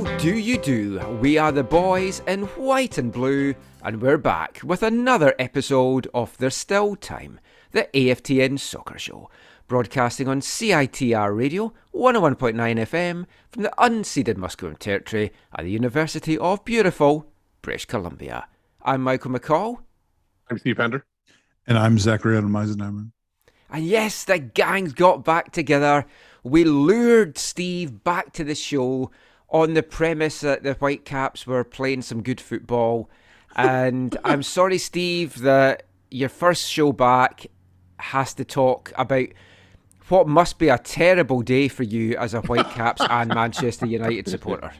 How do you do? We are the boys in white and blue, and we're back with another episode of There's Still Time, the AFTN Soccer Show, broadcasting on CITR Radio 101.9 FM from the unceded Musqueam Territory at the University of beautiful British Columbia. I'm Michael McCall, I'm Steve Pender. And I'm Zachary Meisenheimer. And yes, the gang's got back together. We lured Steve back to the show on the premise that the Whitecaps were playing some good football. And I'm sorry, Steve, that your first show back has to talk about what must be a terrible day for you as a Whitecaps and Manchester United supporter.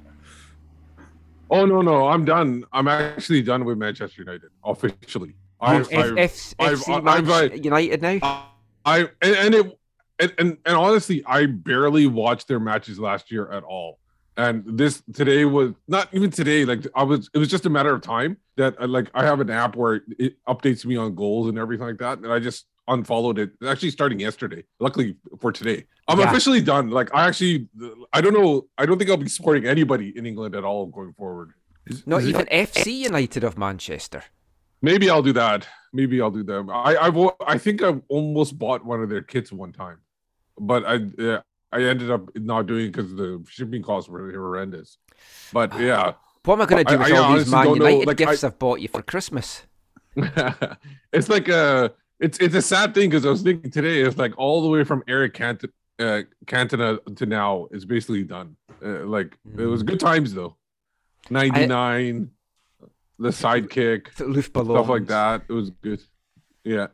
Oh no, no, I'm done. I'm actually done with Manchester United officially. I've, F- I've, F- I've- FC I've- I've- United now? I and, and it and, and and honestly, I barely watched their matches last year at all. And this today was not even today. Like I was, it was just a matter of time that uh, like I have an app where it updates me on goals and everything like that, and I just unfollowed it. Actually, starting yesterday. Luckily for today, I'm Yeah. officially done. Like I actually, I don't know. I don't think I'll be supporting anybody in England at all going forward. Is- Not is it- even FC United of Manchester. Maybe I'll do that. Maybe I'll do them I I've I think I've almost bought one of their kits one time, but I uh, I ended up not doing it because the shipping costs were horrendous. But yeah, What am I going to do I- with I all these honestly Man United like, gifts I- I've bought you for Christmas? it's like a it's it's a sad thing because I was thinking today it's like all the way from Eric Cant- uh, Cantona to now is basically done. Uh, like it was good times though. Ninety nine, the sidekick, stuff like that. It was good. Yeah.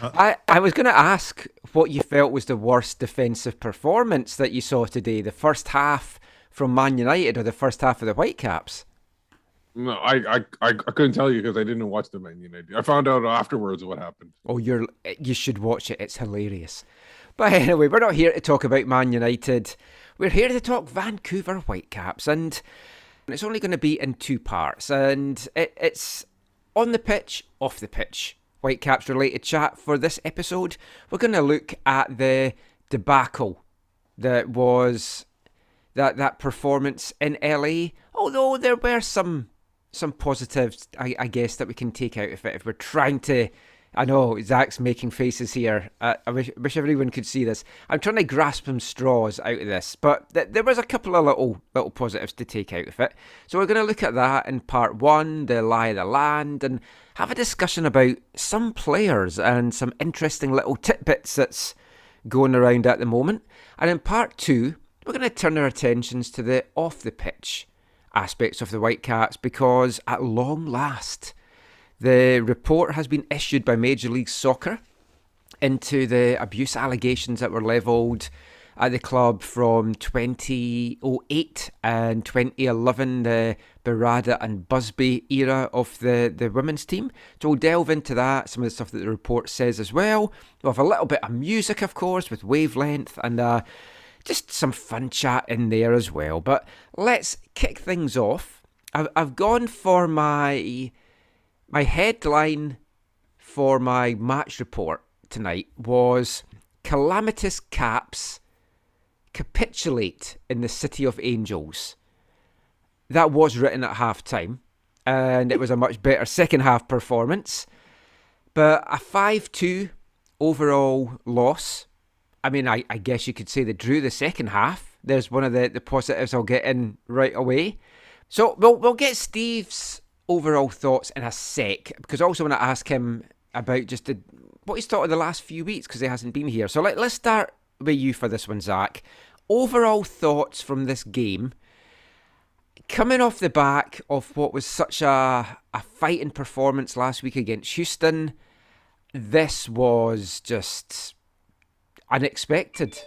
Uh, I, I was going to ask what you felt was the worst defensive performance that you saw today, the first half from Man United or the first half of the Whitecaps. No, I I I, I couldn't tell you because I didn't watch the Man United. I found out afterwards what happened. Oh, you're you should watch it. It's hilarious. But anyway, we're not here to talk about Man United. We're here to talk Vancouver Whitecaps, and it's only going to be in two parts. And it, it's on the pitch, off the pitch. Whitecaps related chat for this episode. We're going to look at the debacle that was that that performance in LA. Although there were some some positives, I, I guess, that we can take out of it if we're trying to. I know Zach's making faces here. Uh, I wish, wish everyone could see this. I'm trying to grasp some straws out of this, but th- there was a couple of little little positives to take out of it. So we're going to look at that in part one, the lie of the land, and have a discussion about some players and some interesting little tidbits that's going around at the moment. And in part two, we're going to turn our attentions to the off the pitch aspects of the Whitecaps because at long last, the report has been issued by Major League Soccer into the abuse allegations that were levelled at the club from 2008 and 2011, the Birarda and Busby era of the, the women's team. So we'll delve into that, some of the stuff that the report says as well. We'll have a little bit of music, of course, with Wavelength and uh, just some fun chat in there as well. But let's kick things off. I've, I've gone for my my headline for my match report tonight was calamitous caps capitulate in the city of angels that was written at half time and it was a much better second half performance But a 5 2 overall loss. I mean, I, I guess you could say they drew the second half. There's one of the, the positives I'll get in right away. So we'll, we'll get Steve's overall thoughts in a sec because I also want to ask him about just the, what he's thought of the last few weeks because he hasn't been here. So let, let's start with you for this one, Zach. Overall thoughts from this game coming off the back of what was such a, a fighting performance last week against Houston, this was just unexpected.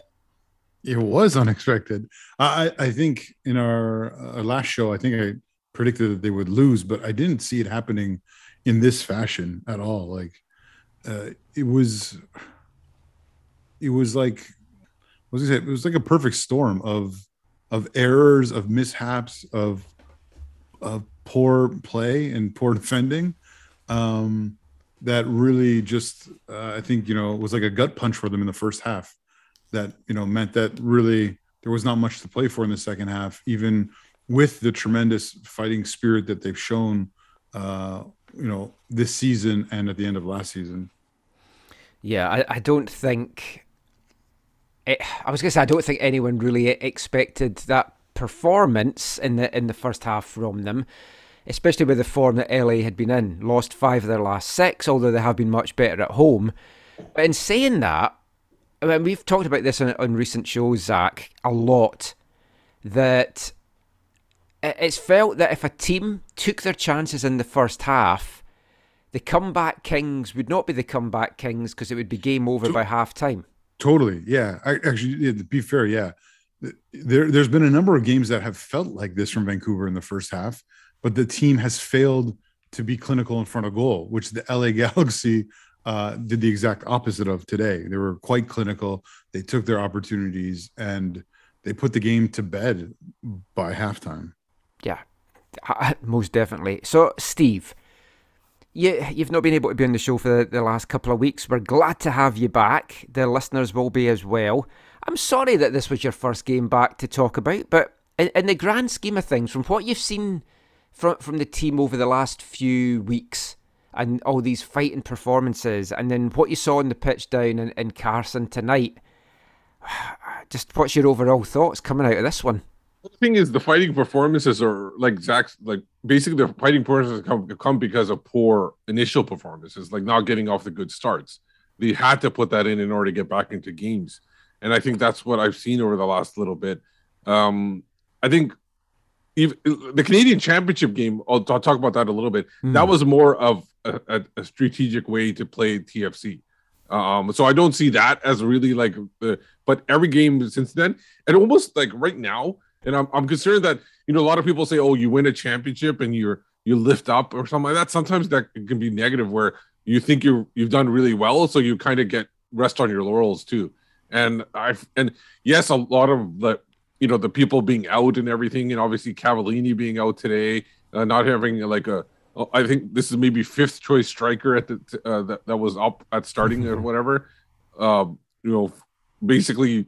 It was unexpected. I, I think in our, our last show, I think I predicted that they would lose, but I didn't see it happening in this fashion at all. Like uh, it was, it was like, what was it? It was like a perfect storm of of errors, of mishaps, of of poor play and poor defending. Um, that really just, uh, I think, you know, was like a gut punch for them in the first half. That you know meant that really there was not much to play for in the second half, even with the tremendous fighting spirit that they've shown, uh, you know, this season and at the end of last season. Yeah, I, I don't think. It, I was going to say I don't think anyone really expected that performance in the in the first half from them, especially with the form that LA had been in. Lost five of their last six, although they have been much better at home. But in saying that, I mean, we've talked about this on, on recent shows, Zach, a lot. That it's felt that if a team took their chances in the first half, the comeback kings would not be the comeback kings because it would be game over by half time. Totally. Yeah. I, actually, yeah, to be fair, yeah. There, there's been a number of games that have felt like this from Vancouver in the first half, but the team has failed to be clinical in front of goal, which the LA Galaxy uh, did the exact opposite of today. They were quite clinical. They took their opportunities and they put the game to bed by halftime. Yeah, most definitely. So, Steve, you, you've not been able to be on the show for the, the last couple of weeks. We're glad to have you back. The listeners will be as well. I'm sorry that this was your first game back to talk about, but in, in the grand scheme of things, from what you've seen from from the team over the last few weeks and all these fighting performances, and then what you saw on the pitch down in, in Carson tonight, just what's your overall thoughts coming out of this one? The thing is, the fighting performances are like Zach's, like basically the fighting performances come, come because of poor initial performances, like not getting off the good starts. They had to put that in in order to get back into games, and I think that's what I've seen over the last little bit. Um, I think even the Canadian Championship game, I'll, I'll talk about that a little bit. Mm. That was more of a, a, a, strategic way to play TFC. Um, so I don't see that as really like the, but every game since then, and almost like right now, and I'm, I'm concerned that you know a lot of people say, oh, you win a championship and you're you lift up or something like that. Sometimes that can be negative where you think you you've done really well, so you kind of get rest on your laurels too. And I and yes, a lot of the you know the people being out and everything, and obviously Cavallini being out today, uh, not having like a oh, think this is maybe fifth choice striker at the uh, that that was up at starting or whatever. Um, you know, basically,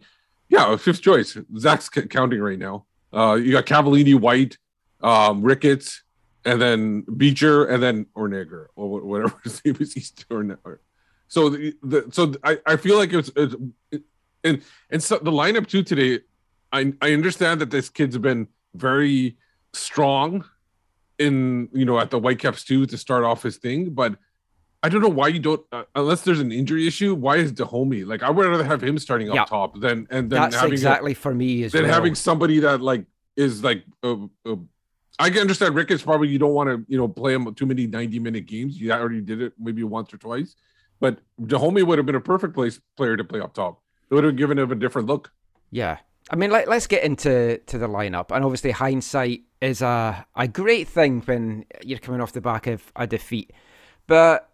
yeah, fifth choice. Zach's c- counting right now. Uh, you got Cavallini, White, um, Ricketts, and then Becher, and then Orneger or whatever his name is. He's or, so the, the so I, I feel like it's, it's it, and and so the lineup too today. I I understand that this kid's been very strong in you know at the Whitecaps too to start off his thing, but I don't know why you don't uh, unless there's an injury issue. Why is Dajome like I would rather have him starting up top than and then that's having exactly a, for me as than well. having somebody that like is like uh, uh, I can understand Ricketts probably you don't want to you know play him too many 90 minute games. You already did it maybe once or twice, but Dajome would have been a perfect place player to play up top. It would have given him a different look. Yeah, I mean, let, us get into to the lineup, and obviously hindsight is a a great thing when you're coming off the back of a defeat, but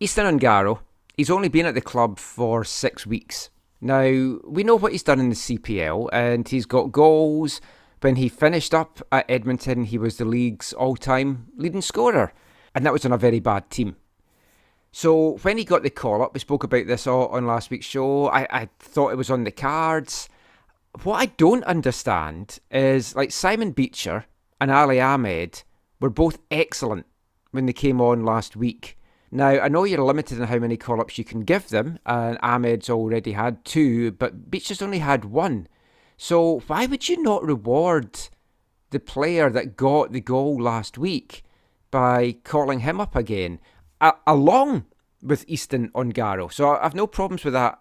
Easton Ongaro, he's only been at the club for six weeks. Now, we know what he's done in the CPL, and he's got goals. When he finished up at Edmonton, he was the league's all time leading scorer, and that was on a very bad team. So, when he got the call up, we spoke about this on last week's show. I, I thought it was on the cards. What I don't understand is like Simon Becher and Ali Ahmed were both excellent when they came on last week. Now, I know you're limited in how many call ups you can give them, and Ahmed's already had two, but Beach has only had one. So, why would you not reward the player that got the goal last week by calling him up again, a- along with Easton Ongaro? So, I- I've no problems with that.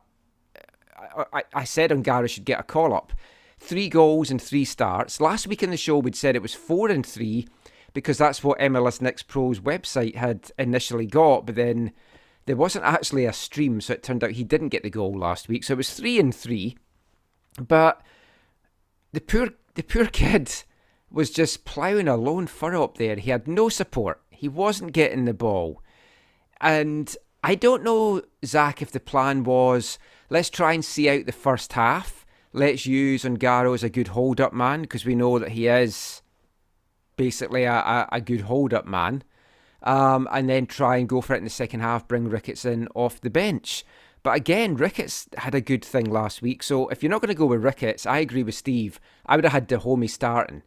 I, I, I said Ongaro should get a call up. Three goals and three starts. Last week in the show, we'd said it was four and three because that's what MLS Next Pro's website had initially got, but then there wasn't actually a stream, so it turned out he didn't get the goal last week. So it was three and three. But the poor the poor kid was just ploughing a lone furrow up there. He had no support. He wasn't getting the ball. And I don't know, Zach, if the plan was let's try and see out the first half. Let's use Ongaro as a good hold up man because we know that he is basically a, a, good hold up man. Um, and then try and go for it in the second half, bring Ricketts in off the bench. But again, Ricketts had a good thing last week. So if you're not going to go with Ricketts, I agree with Steve. I would have had Dajome starting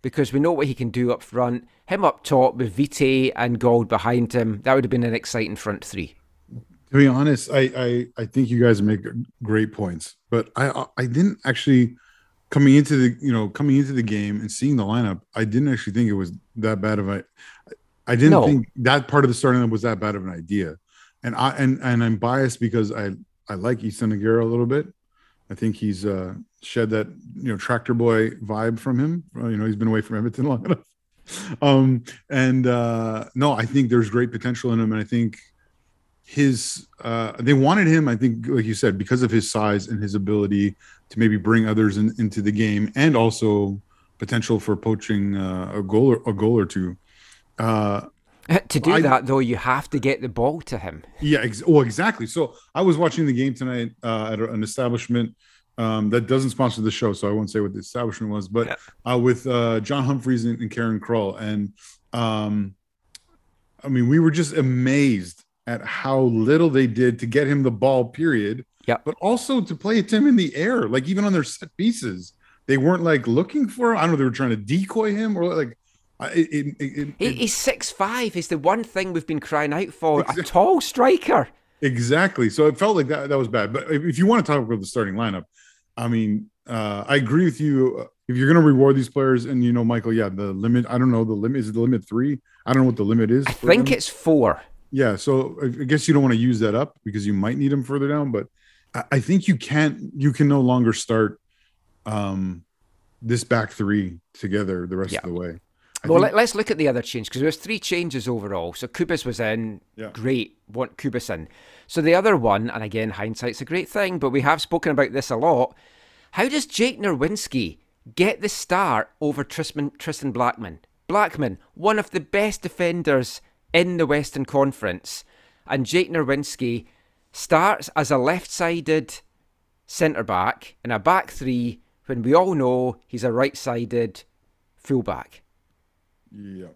because we know what he can do up front. Him up top with Vite and Gauld behind him. That would have been an exciting front three. To be honest, I, I I think you guys make great points, but I I didn't actually coming into the you know coming into the game and seeing the lineup. I didn't actually think it was that bad of a. I didn't No. think that part of the starting lineup was that bad of an idea, and I and and I'm biased because I I like Easton Aguero a little bit. I think he's uh, shed that you know tractor boy vibe from him. You know he's been away from Edmonton long enough. Um, and uh, no, I think there's great potential in him, and I think his uh, they wanted him. I think, like you said, because of his size and his ability to maybe bring others in, into the game, and also potential for poaching uh, a goal or a goal or two. Uh, to do I- that, though, you have to get the ball to him. yeah, ex- well, exactly. So I was watching the game tonight uh, at an establishment um, that doesn't sponsor the show, so I won't say what the establishment was, but uh, with uh, John Humphreys and, and Karen Kroll, and um, I mean, we were just amazed at how little they did to get him the ball. Period. Yeah. But also to play it to him in the air, like even on their set pieces, they weren't like looking for. him. I don't know. They were trying to decoy him or like. It, it, it, he's six five. He's the one thing we've been crying out for. A tall striker. Exactly. So it felt like that that was bad. But if you want to talk about the starting lineup, I mean, uh, I agree with you. If you're going to reward these players, and you know, Michael, yeah, the limit. I don't know the limit. Is it the limit three? I don't know what the limit is. I think them. it's four. Yeah. So I guess you don't want to use that up because you might need them further down. But I, think you can't. You can no longer start um, this back three together the rest Yeah. of the way. I Well, think- let, us look at the other change because there was three changes overall. So Cubas was in, Yeah. great. Want Cubas in. So the other one, and again, hindsight's a great thing, but we have spoken about this a lot. How does Jake Nerwinski get the start over Tristan, Tristan Blackmon? Blackmon, one of the best defenders in the Western Conference, and Jake Nerwinski starts as a left-sided centre back in a back three when we all know he's a right-sided fullback. yeah.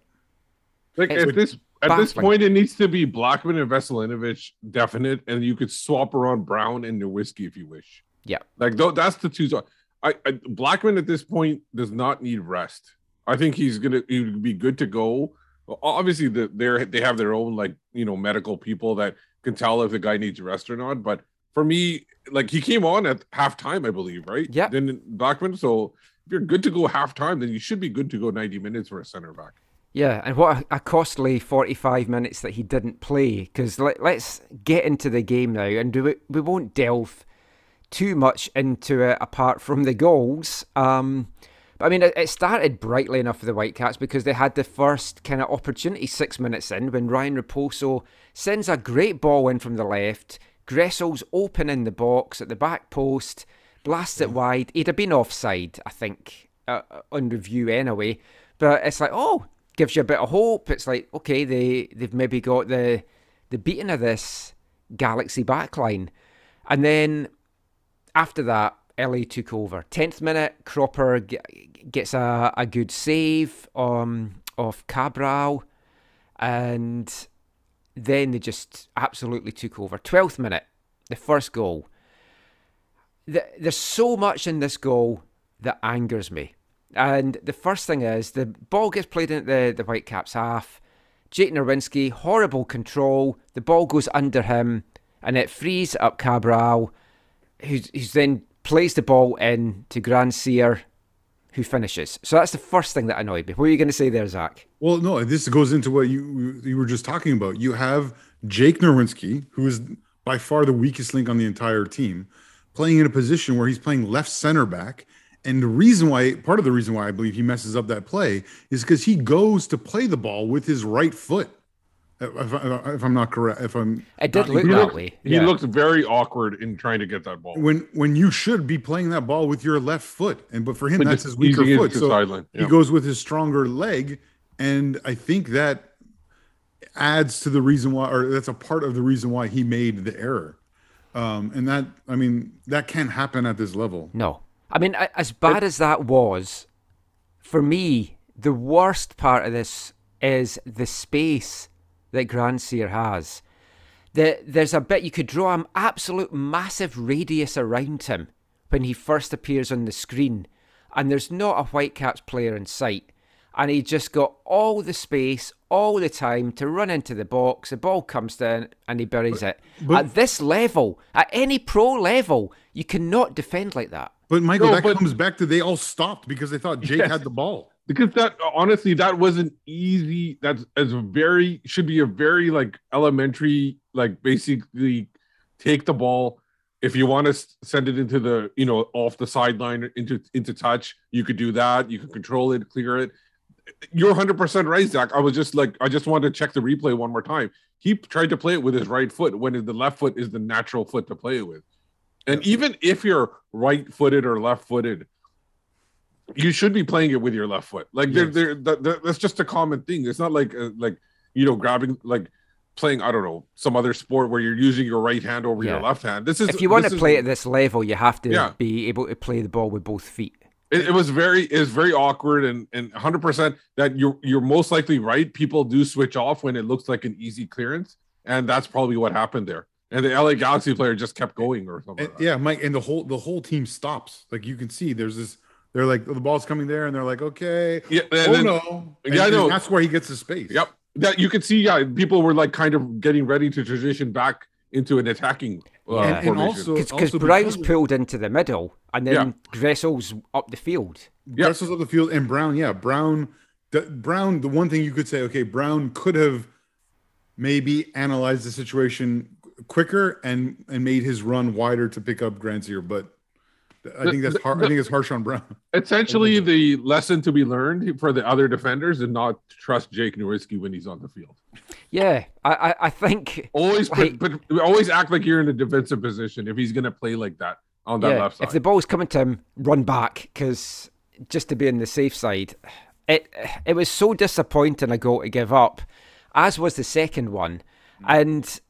Like at this at this point, it needs to be Blackmon and Veselinovic definite, and you could swap around Brown and Nerwinski if you wish. Yeah. Like though, that's the two. I, I Blackmon at this point does not need rest. I think he's gonna he would be good to go. Obviously, the, they're they have their own like you know medical people that can tell if the guy needs rest or not. But for me, like he came on at halftime, I believe, right? Yeah. Then Blackmon. So if you're good to go halftime, then you should be good to go 90 minutes for a center back. Yeah, and what a, costly 45 minutes that he didn't play. Because let, let's get into the game now, and do it, we won't delve too much into it apart from the goals. Um, but I mean, it, started brightly enough for the Whitecaps because they had the first kind of opportunity six minutes in when Ryan Raposo sends a great ball in from the left. Gressel's open in the box at the back post, blasts it wide. He'd have been offside, I think, uh, on review anyway. But it's like, oh, gives you a bit of hope. It's like, okay, they they've maybe got the the beating of this Galaxy backline, and then after that, LA took over. Tenth minute, Cropper g- gets a, a good save um, of Cabral, and then they just absolutely took over. Twelfth minute, the first goal. Th- There's so much in this goal that angers me. And the first thing is the ball gets played into the, the Whitecaps half. Jake Nerwinski, horrible control. The ball goes under him, and it frees up Cabral, who's, who's then plays the ball in to Grandsir, who finishes. So that's the first thing that annoyed me. What are you going to say there, Zach? Well, no, this goes into what you you were just talking about. You have Jake Nerwinski, who is by far the weakest link on the entire team, playing in a position where he's playing left center back. And the reason why, part of the reason why I believe he messes up that play is because he goes to play the ball with his right foot. If, I, if I'm not correct, if I'm It did not look He that looked, way. he yeah. looked very awkward in trying to get that ball. when when you should be playing that ball with your left foot, and but for him But that's his weaker easing foot. So sideline, he goes with his stronger leg, and I think that adds to the reason why, or that's a part of the reason why he made the error. Um, and that I mean that can't happen at this level. No. I mean, as bad as that was, for me, the worst part of this is the space that Grandsir has. The, there's a bit you could draw an absolute massive radius around him when he first appears on the screen, and there's not a Whitecaps player in sight. And he just got all the space, all the time to run into the box. The ball comes down and he buries it. but- at this level, at any pro level, you cannot defend like that. But Michael, No, that but- comes back to they all stopped because they thought Jake Yes. had the ball. Because that honestly that wasn't easy. That's as a very should be a very like elementary like basically take the ball. If you want to send it into the you know off the sideline into into touch you could do that. You can control it clear it. You're 100% right zach. I was just like i just wanted to check the replay one more time. He tried to play it with his right foot when the left foot is the natural foot to play it with. And even if you're right footed or left footed you should be playing it with your left foot. Like Yes. they're, they're, that, that- that's just a common thing. It's not like uh, like you know grabbing like playing I don't know some other sport where you're using your right hand over Yeah. your left hand. This is if you want to is- play at this level, you have to Yeah. be able to play the ball with both feet. It, it was very it was very awkward and and 100 percent that you're you're most likely right. People do switch off when it looks like an easy clearance, and that's probably what happened there. And the LA Galaxy player just kept going or something. And, like yeah, Mike, and the whole the whole team stops. Like you can see, there's this. They're like the ball's coming there, and they're like, okay, yeah. oh then- no, And- Yeah, I know. That's where he gets the space. Yep. That you could see, yeah, people were like kind of getting ready to transition back into an attacking uh, Yeah. And, and formation. also, Because also Brown's because pulled into the middle and then Yeah. Gressel's up the field. Yeah. Gressel's up the field and Brown, yeah, Brown, the, Brown. The one thing you could say, okay, Brown could have maybe analyzed the situation quicker and and made his run wider to pick up Grandsir, but I think that's the- hard. I think it's harsh on Brown. Essentially, the lesson to be learned for the other defenders is not to trust Jake Nowitzki when he's on the field. Yeah, I, I, I think. Always, Like- but, but always act like you're in a defensive position if he's going to play like that on that yeah, left side. if the ball's coming to him, run back because just to be on the safe side. It it was so disappointing a goal to give up, as was the second one, mm. and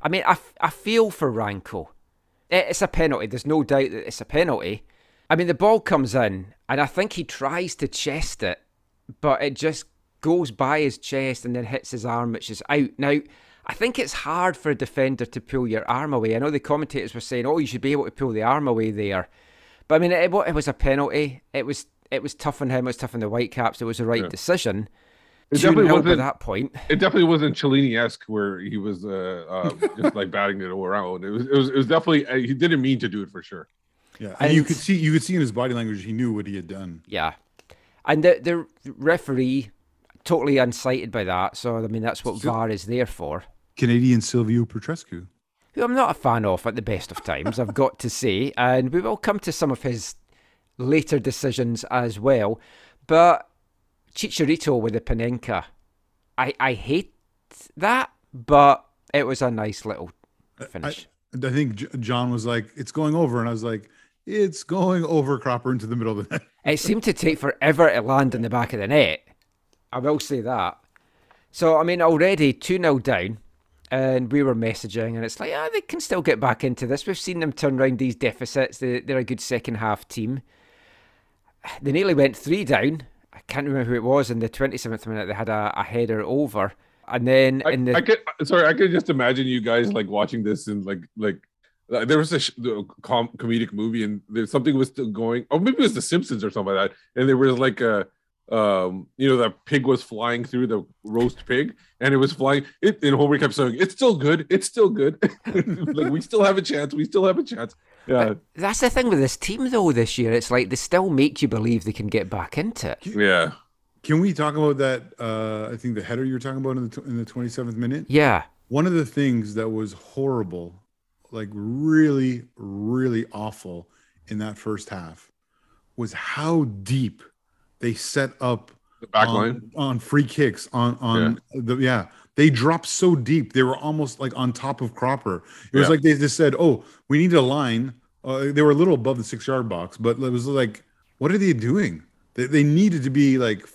I mean I, I feel for Ranko. It- It's a penalty. There's no doubt that it's a penalty. I mean the ball comes in, and I think he tries to chest it, but it just goes by his chest and then hits his arm, which is out. Now, I think it's hard for a defender to pull your arm away. I know the commentators were saying, "Oh, you should be able to pull the arm away there," but I mean, it, it was a penalty. It was it was tough on him. It was tough on the Whitecaps. It was the right Yeah. decision. It definitely wasn't- that point. it definitely wasn't Cellini esque where he was uh, uh, just like batting it all around. It was, it was, it was definitely uh, he didn't mean to do it for sure. Yeah, and you could see you could see in his body language he knew what he had done. Yeah, and the the referee totally unsighted by that. So I mean, that's what So- VAR is there for. Canadian Silviu Petrescu. who I'm not a fan of at the best of times, I've got to say, and we will come to some of his later decisions as well. But Chicharito with the Panenka, I, I hate that, but it was a nice little finish. I think J- John was like, "It's going over," and I was like, "It's going over Cropper into the middle of the net." It seemed to take forever to land in the back of the net. I will say that. So, I mean, already 2 0 down, and we were messaging, and it's like, ah, they can still get back into this. We've seen them turn around these deficits. They, they're a good second half team. They nearly went 3 down. Can't remember who it was. In the 27th minute, they had a, a header over. And then I, in the. I could sorry, I could just imagine you guys like watching this and like like there was a sh- com- comedic movie and there's something was still going. Oh, maybe it was The Simpsons or something like that. And there was like a um, you know, that pig was flying through the roast pig, and it was flying. It and Homer kept saying, "It's still good. It's still good. like we still have a chance. We still have a chance." Yeah, That's the thing with this team, though. This year, it's like they still make you believe they can get back into it. yeah. Can we talk about that? Uh, I think the header you were talking about in the tw- in the 27th minute. Yeah, One of the things that was horrible, like really, really awful in that first half, was how deep they set up The back on, line. on free kicks on on the yeah they dropped so deep they were almost like on top of cropper. It was Yeah. like they just said oh we need a line. Uh, they were a little above the six yard box but it was like what are they doing? They, they needed to be like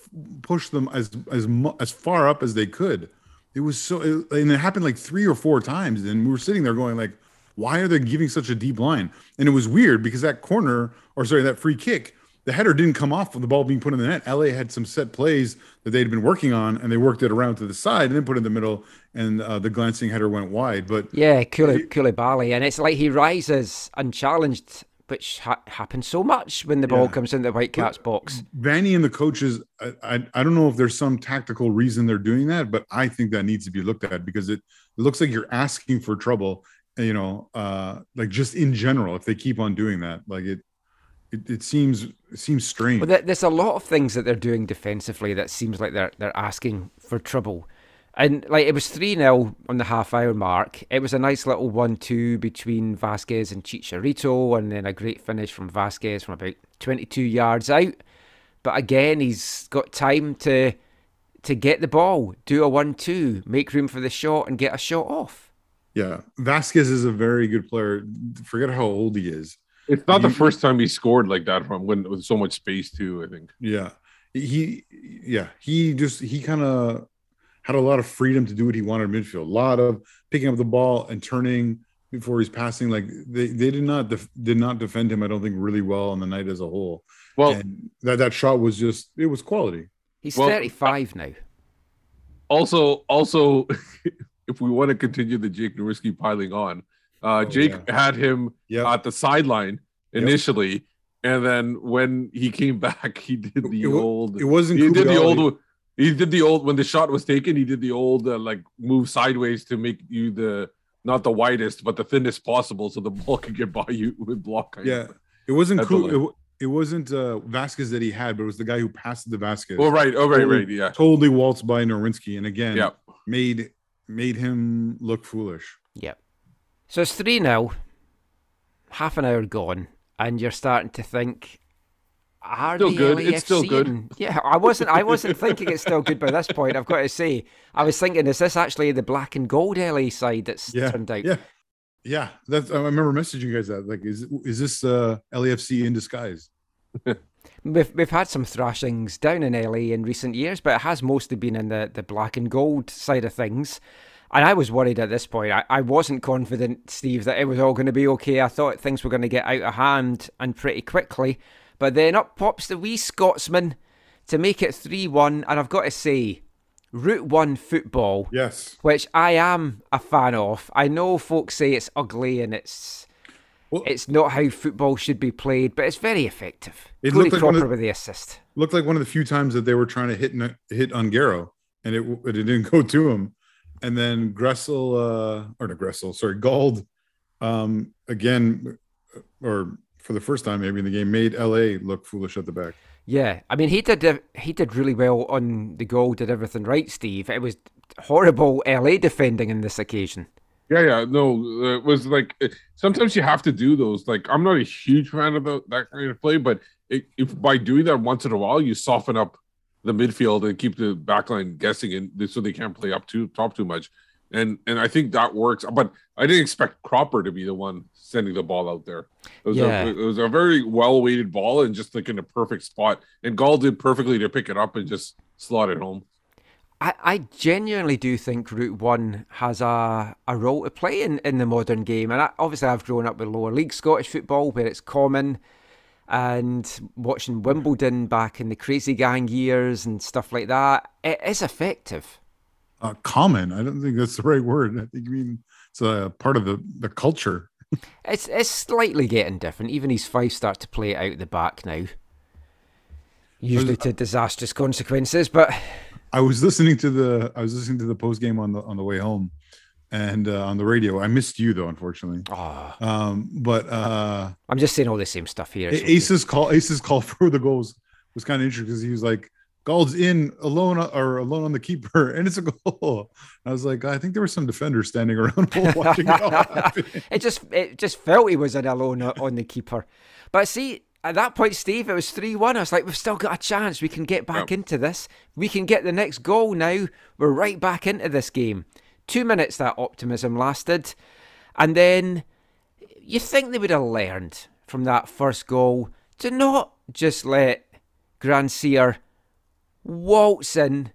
push them as as as far up as they could. It was so it, and it happened like three or four times and we were sitting there going like why are they giving such a deep line? And it was weird because that corner or sorry that free kick the header didn't come off with the ball being put in the net. LA had some set plays that they'd been working on, and they worked it around to the side and then put it in the middle, and uh, the glancing header went wide. But yeah, Coulibaly, and it's like he rises unchallenged, which ha- happens so much when the ball Yeah. comes in the Whitecaps box. Vanni and the coaches, I, I, I don't know if there's some tactical reason they're doing that, but I think that needs to be looked at because it, it looks like you're asking for trouble. You know, uh, like just in general, if they keep on doing that, like it, it, it seems it seems strange. But there's a lot of things that they're doing defensively that seems like they're they're asking for trouble. And like it was 3 0 on the half hour mark. It was a nice little 1 2 between Vasquez and Chicharito, and then a great finish from Vasquez from about 22 yards out. But again, he's got time to to get the ball, do a 1 2, make room for the shot, and get a shot off. yeah, Vasquez is a very good player. Forget how old he is. It's not the first time he scored like that from when with so much space too. I think. Yeah. He yeah, he just he kind of had a lot of freedom to do what he wanted in midfield. A lot of picking up the ball and turning before he's passing. Like they, they did not def- did not defend him, I don't think, really well on the night as a whole. Well, and that, that shot was just it was quality. He's Well, 35 now. also, also, if we want to continue the Jake Nowitzki piling on, uh, Oh, Jake yeah. had him Yeah. at the sideline Yep. initially, and then when he came back, he did the It old. it wasn't He did the old. He did the old when the shot was taken. He did the old uh, like move sideways to make you the not the widest but the thinnest possible, so the ball could get by you with block. Yeah. of. It wasn't cool. It, it wasn't uh Vasquez that he had, but it was the guy who passed the Vasquez. Oh right. Oh right. Totally- Right. Yeah. Totally waltzed by Nerwinski, and again Yeah. made made him look foolish. Yep. So it's 3 0, half an hour gone, and you're starting to think, are Still the good. It's still good. Yeah, I wasn't. I wasn't thinking it's still good by this point. I've got to say, I was thinking, is this actually the black and gold LA side that's Yeah. turned out? Yeah. Yeah. That's I remember messaging you guys that. Like, is is this uh LAFC in disguise? We've we've had some thrashings down in LA in recent years, but it has mostly been in the, the black and gold side of things. And I was worried at this point. I, I wasn't confident, Steve, that it was all going to be okay. I thought things were going to get out of hand and pretty quickly. But then up pops the wee Scotsman to make it 3 1. And I've got to say, Route 1 football, Yes. which I am a fan of. I know folks say it's ugly and it's Well- it's not how football should be played, but it's very effective. It Cody looked like one of- with the assist. Looked like one of the few times that they were trying to hit hit Ongaro and it it didn't go to him. And then Gressel uh or not Gressel, sorry, Gauld um again or for the first time maybe in the game made LA look foolish at the back. Yeah, I mean he did uh, he did really well on the goal, did everything right, Steve. It was horrible LA defending in this occasion. Yeah, yeah, no, uh, it was like sometimes you have to do those. Like, I'm not a huge fan of the, that kind of play, but it, if by doing that once in a while, you soften up the midfield and keep the backline guessing, and so they can't play up too top too much. And and I think that works. But I didn't expect Cropper to be the one sending the ball out there. It was, Yeah. a, it was a very well weighted ball and just like in a perfect spot. And Gauld did perfectly to pick it up and just slot it home. I, I genuinely do think Route One has a, a role to play in, in the modern game, and I, obviously I've grown up with lower league Scottish football where it's common, and watching Wimbledon back in the Crazy Gang years and stuff like that. It is effective. Uh, common. I don't think that's the right word. I think you mean it's a part of the the culture. It's it's slightly getting different. Even his five start to play out the back now. usually to disastrous consequences. But I was listening to the I was listening to the post game on the on the way home, and uh, on the radio. I missed you though, unfortunately. oh, Um, but uh, I'm just saying all the same stuff here. It's okay. Ace's call Ace's call for the goals was kind of interesting because he was like, "Gauld's in alone or alone on the keeper, and it's a goal." I was like, I think there were some defenders standing around watching it all it just it just felt he was in alone on the keeper. But see, at that point, Steve, it was three one. I was like, we've still got a chance. We can get back into this. We can get the next goal now. We're right back into this game. Two minutes that optimism lasted, and then you think they would have learned from that first goal to not just let Grandsir waltz in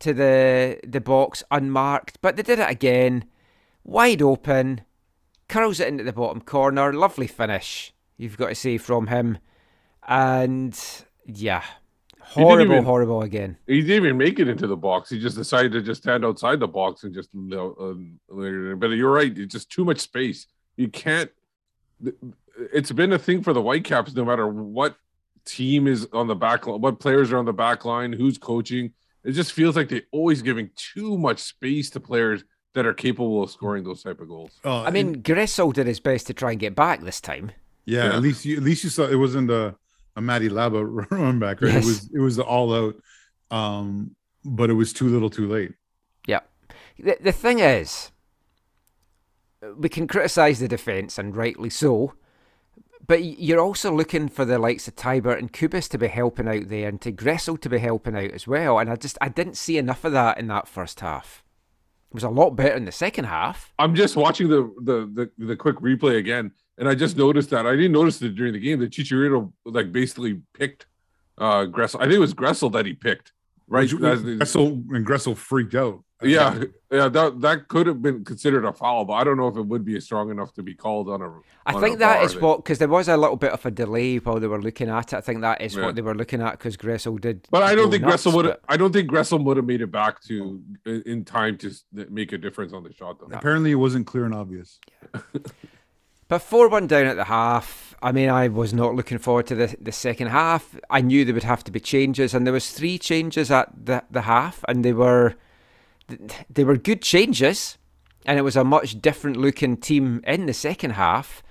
to the the box unmarked, but they did it again, wide open, curls it into the bottom corner. Lovely finish, you've got to say from him, and yeah, horrible, even- horrible again. He didn't even make it into the box. He just decided to just stand outside the box and just. Uh, but you're right. It's just too much space. You can't. It's been a thing for the Whitecaps. No matter what team is on the back, li- what players are on the back line, who's coaching. It just feels like they're always giving too much space to players that are capable of scoring those type of goals. Uh, I mean, Gressel did his best to try and get back this time. yeah, Yeah. At least you at least you saw it wasn't a a Matty Laba run back. Right? Yes. It was it was the all out. Um, but it was too little, too late. Yeah. The, the thing is, we can criticise the defence, and rightly so, but you're also looking for the likes of Teibert and Cubas to be helping out there, and to Gressel to be helping out as well. And I just I didn't see enough of that in that first half. It was a lot better in the second half. I'm just watching the the the, the quick replay again, and I just noticed that I didn't notice it during the game that Chicharito like basically picked uh Gressel. I think it was Gressel that he picked, right? That's the- Gressel and Gressel freaked out. yeah, yeah, that that could have been considered a foul, but I don't know if it would be strong enough to be called on a. I on think a that VAR is what because there was a little bit of a delay while they were looking at it. I think that is Yeah. what they were looking at because Gressel did. But I don't think nuts, Gressel would. but- I don't think Gressel would have made it back to in in time to make a difference on the shot. Though. Apparently, it wasn't clear and obvious. But 4 1 down at the half. I mean, I was not looking forward to the, the second half. I knew there would have to be changes, and there was three changes at the, the half, and they were they were good changes, and it was a much different looking team in the second half.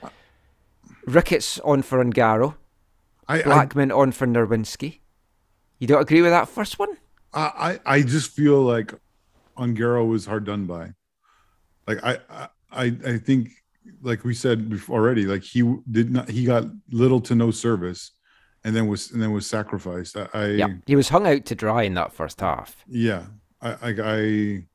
Ricketts on for Ongaro, I, I Blackmon on for Nerwinski. You don't agree with that first one? I, I I just feel like Ongaro was hard done by. Like I, I I think like we said before already, like he did not he got little to no service and then was and then was sacrificed. I, I Yeah, he was hung out to dry in that first half. yeah. I I, I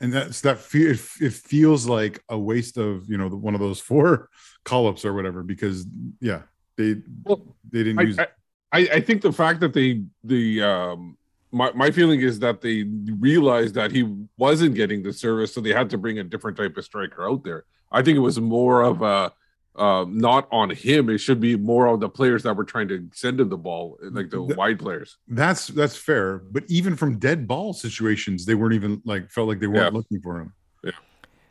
and that's that fe- it, it feels like a waste of you know the, one of those four call-ups or whatever because yeah they Well, they didn't I, use I, I I think the fact that they the um my, my feeling is that they realized that he wasn't getting the service, so they had to bring a different type of striker out there. I think it was more of a uh, not on him. It should be more on the players that were trying to send him the ball, like the The- wide players. That's that's fair, but even from dead ball situations, they weren't even like felt like they weren't Yeah. looking for him. Yeah.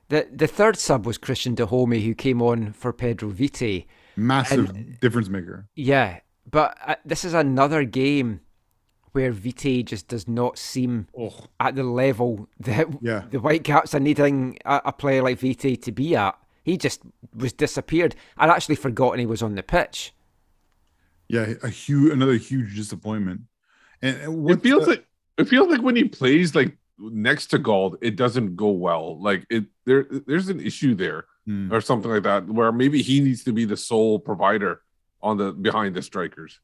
The the third sub was Cristian Dajome, who came on for Pedro Vite. Massive difference maker. Yeah, but uh, this is another game where Vite just does not seem Oh at the level that yeah, the Whitecaps are needing a, a player like Vite to be at. He just was disappeared. I'd actually forgotten he was on the pitch. yeah, a huge another huge disappointment. And, and It feels the- like it feels like when he plays like next to Gauld, it doesn't go well. Like it there there's an issue there Hmm. or something like that, where maybe he needs to be the sole provider on the behind the strikers.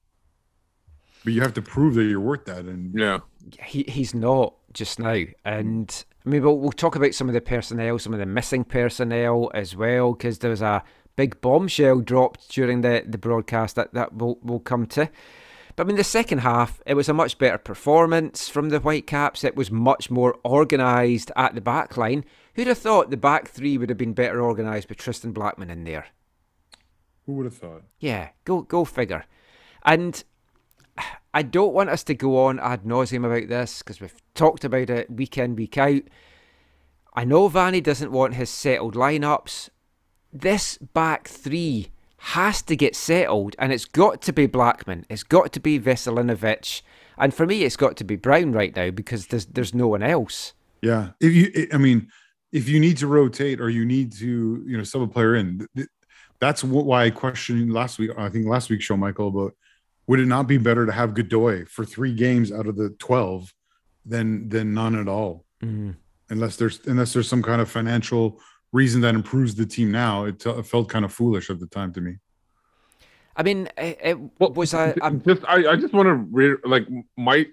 But you have to prove that you're worth that. And Yeah. He he's not just now, and I mean we'll, we'll talk about some of the personnel, some of the missing personnel as well, because there was a big bombshell dropped during the, the broadcast that that we'll we'll come to. But I mean, the second half, it was a much better performance from the Whitecaps. It was much more organised at the back line. Who'd have thought the back three would have been better organised with Tristan Blackmon in there? who would have thought? Yeah, go go figure. And I don't want us to go on ad nauseum about this because we've talked about it week in, week out. I know Vanni doesn't want his settled lineups. This back three has to get settled, and it's got to be Blackmon. It's got to be Veselinovic, and for me, it's got to be Brown right now because there's there's no one else. Yeah. If you, I mean, if you need to rotate or you need to, you know, sub a player in, th- th- that's why I questioned last week. I think last week's show, Michael, about would it not be better to have Godoy for three games out of the twelve than than none at all? Mm-hmm. Unless there's unless there's some kind of financial reason that improves the team now. It, t- it felt kind of foolish at the time to me. I mean, it, it was a, a just I, I just want to re- like my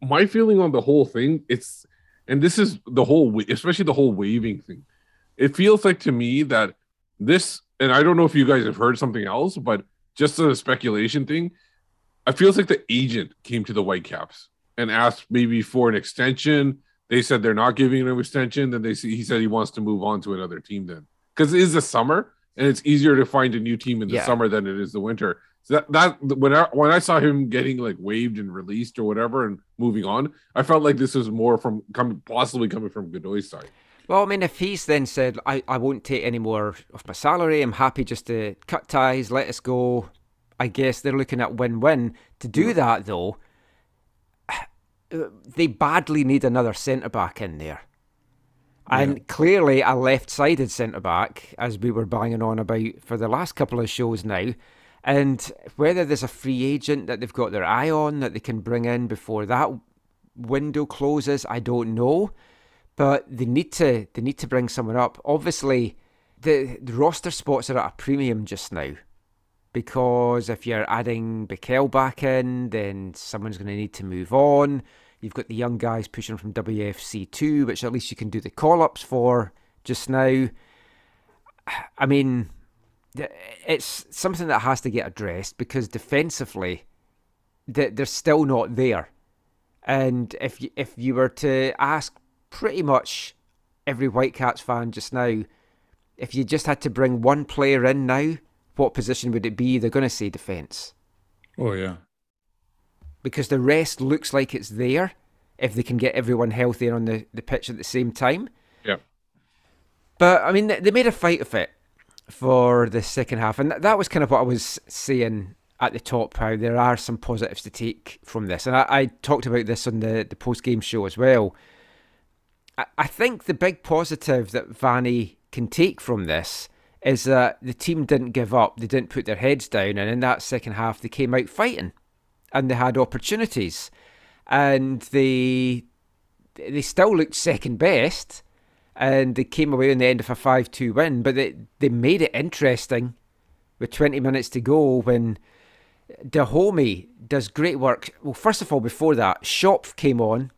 my feeling on the whole thing it's and this is the whole especially the whole waving thing it feels like to me that this and i don't know if you guys have heard something else but just a speculation thing it feels like the agent came to the whitecaps and asked maybe for an extension they said they're not giving an extension then they see he said he wants to move on to another team then because it is the summer and it's easier to find a new team in the Yeah. summer than it is the winter so that that when I when I saw him getting like waived and released or whatever and moving on, I felt like this was more from coming possibly coming from Godoy's side. Well, I mean, if he's then said, I, I won't take any more of my salary, I'm happy just to cut ties, let us go, I guess they're looking at win win. To do mm. that, though, they badly need another centre back in there. And clearly, a left sided centre back, as we were banging on about for the last couple of shows now. And whether there's a free agent that they've got their eye on that they can bring in before that window closes, I don't know but they need to they need to bring someone up. Obviously, the, the roster spots are at a premium just now because if you're adding Bikel back in, then someone's going to need to move on. You've got the young guys pushing from WFC two, which at least you can do the call ups for just now. I mean, it's something that has to get addressed because defensively, they're still not there. And if you, if you were to ask pretty much every Whitecaps fan just now, if you just had to bring one player in now, what position would it be? They're going to say defence Oh yeah. because the rest looks like it's there if they can get everyone healthy and on the, the pitch at the same time. Yeah. But I mean, they- they made a fight of it for the second half, and that was kind of what I was saying at the top. How there are some positives to take from this, and I, I talked about this on the the post game show as well. I, think the big positive that Vanni can take from this is that the team didn't give up; they didn't put their heads down, and in that second half, they came out fighting, and they had opportunities, and they they still looked second best and they came away in the end of a 5 2 win, but they, they made it interesting with 20 minutes to go when Dajome does great work. Well, first of all, before that, Shop came on.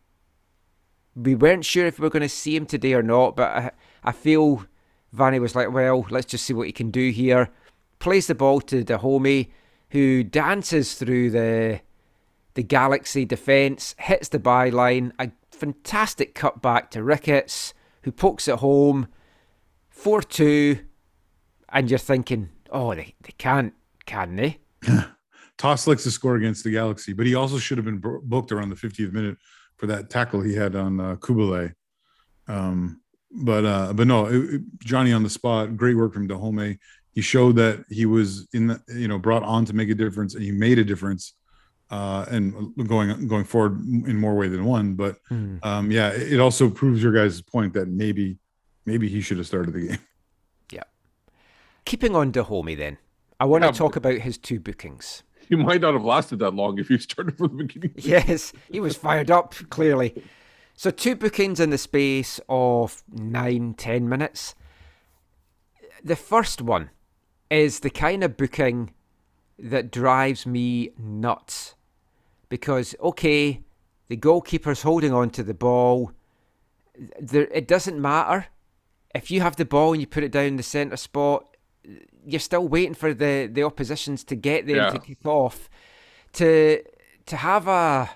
We weren't sure if we were going to see him today or not, but I, I feel Vanni was like, well, let's just see what he can do here. Plays the ball to Dajome, who dances through the the Galaxy defence, hits the byline, a fantastic cut back to Ricketts, who pokes it home, 4 2, and you're thinking, oh, they, they can't, can they? Toss likes to score against the Galaxy, but he also should have been booked around the 50th minute for that tackle he had on uh, Coulibaly. Um, but uh, but no, it, it- Johnny on the spot, great work from Dajome. He showed that he was in the, you know brought on to make a difference, and he made a difference. Uh, and going going forward in more way than one, but um, yeah, it it also proves your guys' point that maybe maybe he should have started the game. Yeah. Keeping on Dajome then, I want to talk about his two bookings. He might not have lasted that long if you started from the beginning. Yes, he was fired up, clearly. So, two bookings in the space of nine, ten minutes. The first one is the kind of booking that drives me nuts. Because, okay, the goalkeeper's holding on to the ball. There, it doesn't matter. If you have the ball and you put it down the centre spot, you're still waiting for the, the oppositions to get there Yeah. to kick off. To to have a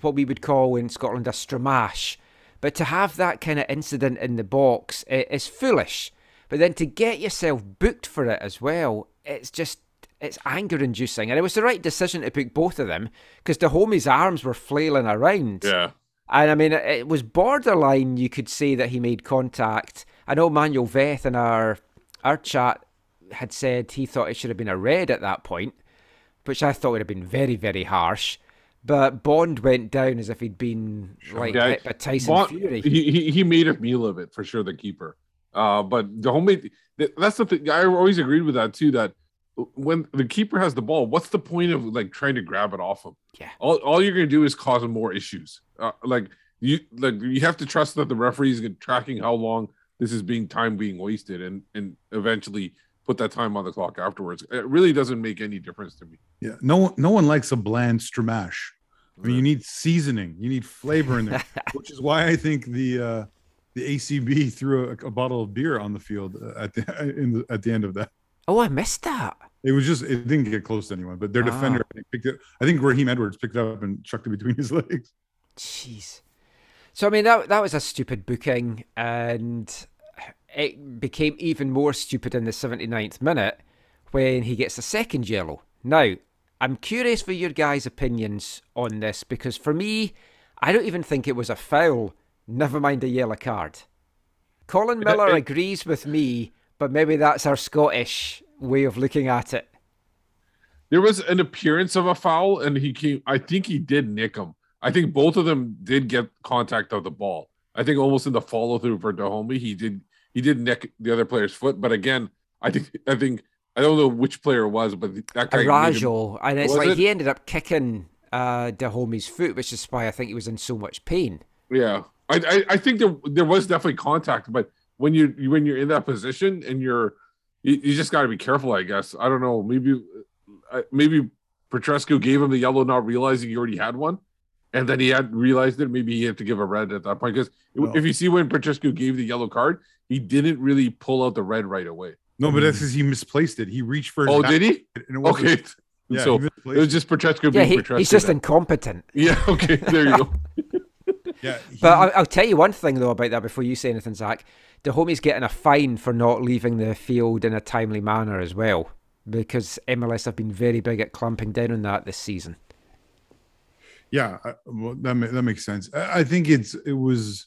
what we would call in Scotland a stramash, but to have that kind of incident in the box is foolish. But then to get yourself booked for it as well, it's just it's anger inducing. And it was the right decision to book both of them because Dajome's arms were flailing around. Yeah. And I mean, it- it was borderline. You could say that he made contact. I know Manuel Veth in our our chat had said he thought it should have been a red at that point, which I thought would have been very, very harsh. But Bond went down as if he'd been like Yeah, hit by Tyson Bond- Fury. He, he he made a meal of it for sure. The keeper, uh, but the homemade. th- That's the thing. I always agreed with that too. That when the keeper has the ball, what's the point of like trying to grab it off him? Yeah. All, all you're gonna do is cause him more issues. Uh, like you like you have to trust that the referee is tracking how long this is being time being wasted, and and eventually put that time on the clock afterwards. It really doesn't make any difference to me. Yeah, no one, no one likes a bland stramash. I mean, you need seasoning, you need flavor in there, which is why I think the uh, the ACB threw a, a bottle of beer on the field uh, at the in the, at the end of that. oh, I missed that. It was just it didn't get close to anyone, but their Ah. defender I think, picked it. I think Raheem Edwards picked it up and chucked it between his legs. Jeez. So I mean that that was a stupid booking, and it became even more stupid in the 79th minute when he gets a second yellow. Now, I'm curious for your guys' opinions on this because for me, I don't even think it was a foul. Never mind a yellow card. Colin Miller agrees with me, but maybe that's our Scottish way of looking at it. There was an appearance of a foul, and he came. I think he did nick him. I think both of them did get contact of the ball. I think almost in the follow through for Dajome, he did he did nick the other player's foot. But again, I think I think I don't know which player it was, but that guy. made him- and it's like it? he ended up kicking uh, Dajome's foot, which is why I think he was in so much pain. Yeah, I, I I think there there was definitely contact, but when you when you're in that position and you're you, you just got to be careful. I guess I don't know. Maybe uh, maybe Petrescu gave him the yellow, not realizing he already had one, and then he had realized it. Maybe he had to give a red at that point because Well- if you see when Petrescu gave the yellow card, he didn't really pull out the red right away. No, but that's because he misplaced it. He reached for his Oh, did he? and it wasn't- Okay, Yeah, so he it was just Petrescu Yeah, being he, he's just incompetent. yeah. Okay, there you go. Yeah, he- But I'll, I'll tell you one thing though about that before you say anything, Zach. Dajome's getting a fine for not leaving the field in a timely manner as well, because MLS have been very big at clamping down on that this season. yeah, well, that that makes sense. I, I think it's it was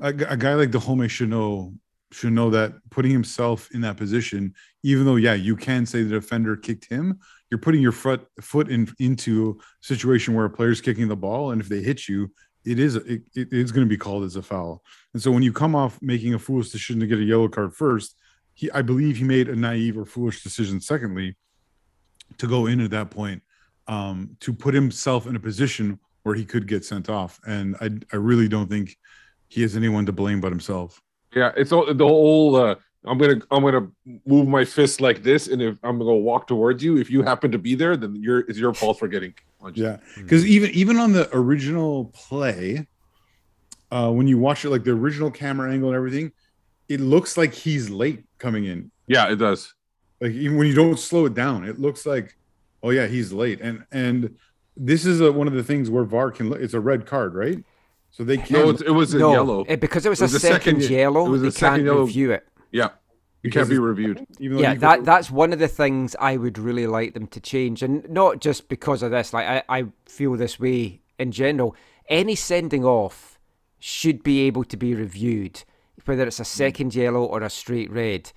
a, a guy like Dajome should know should know that putting himself in that position, even though yeah, you can say the defender kicked him, you're putting your foot foot in into a situation where a player's kicking the ball, and if they hit you, it is it, it is going to be called as a foul. And so when you come off making a foolish decision to get a yellow card first, he I believe he made a naive or foolish decision. Secondly, to go in at that point um, to put himself in a position where he could get sent off. And I, I really don't think he has anyone to blame but himself. Yeah, it's all the whole. Uh, I'm gonna I'm gonna move my fist like this, and if I'm gonna walk towards you, if you happen to be there, then you're it's your fault for getting punched. Yeah, because even even on the original play, uh, when you watch it, like the original camera angle and everything, it looks like he's late coming in. yeah, it does. Like even when you don't slow it down, it looks like, oh yeah, he's late. And and this is a, one of the things where VAR can. look- It's a red card, right? So they can't. No, it's, it was a no, yellow. it- because it was, It was a a second second, yellow, it was a they second can't yellow. review it. yeah, it can't be reviewed. even Yeah, that go- that's one of the things I would really like them to change, and not just because of this. Like I, I feel this way in general. Any sending off should be able to be reviewed, whether it's a mm. second yellow or a straight red.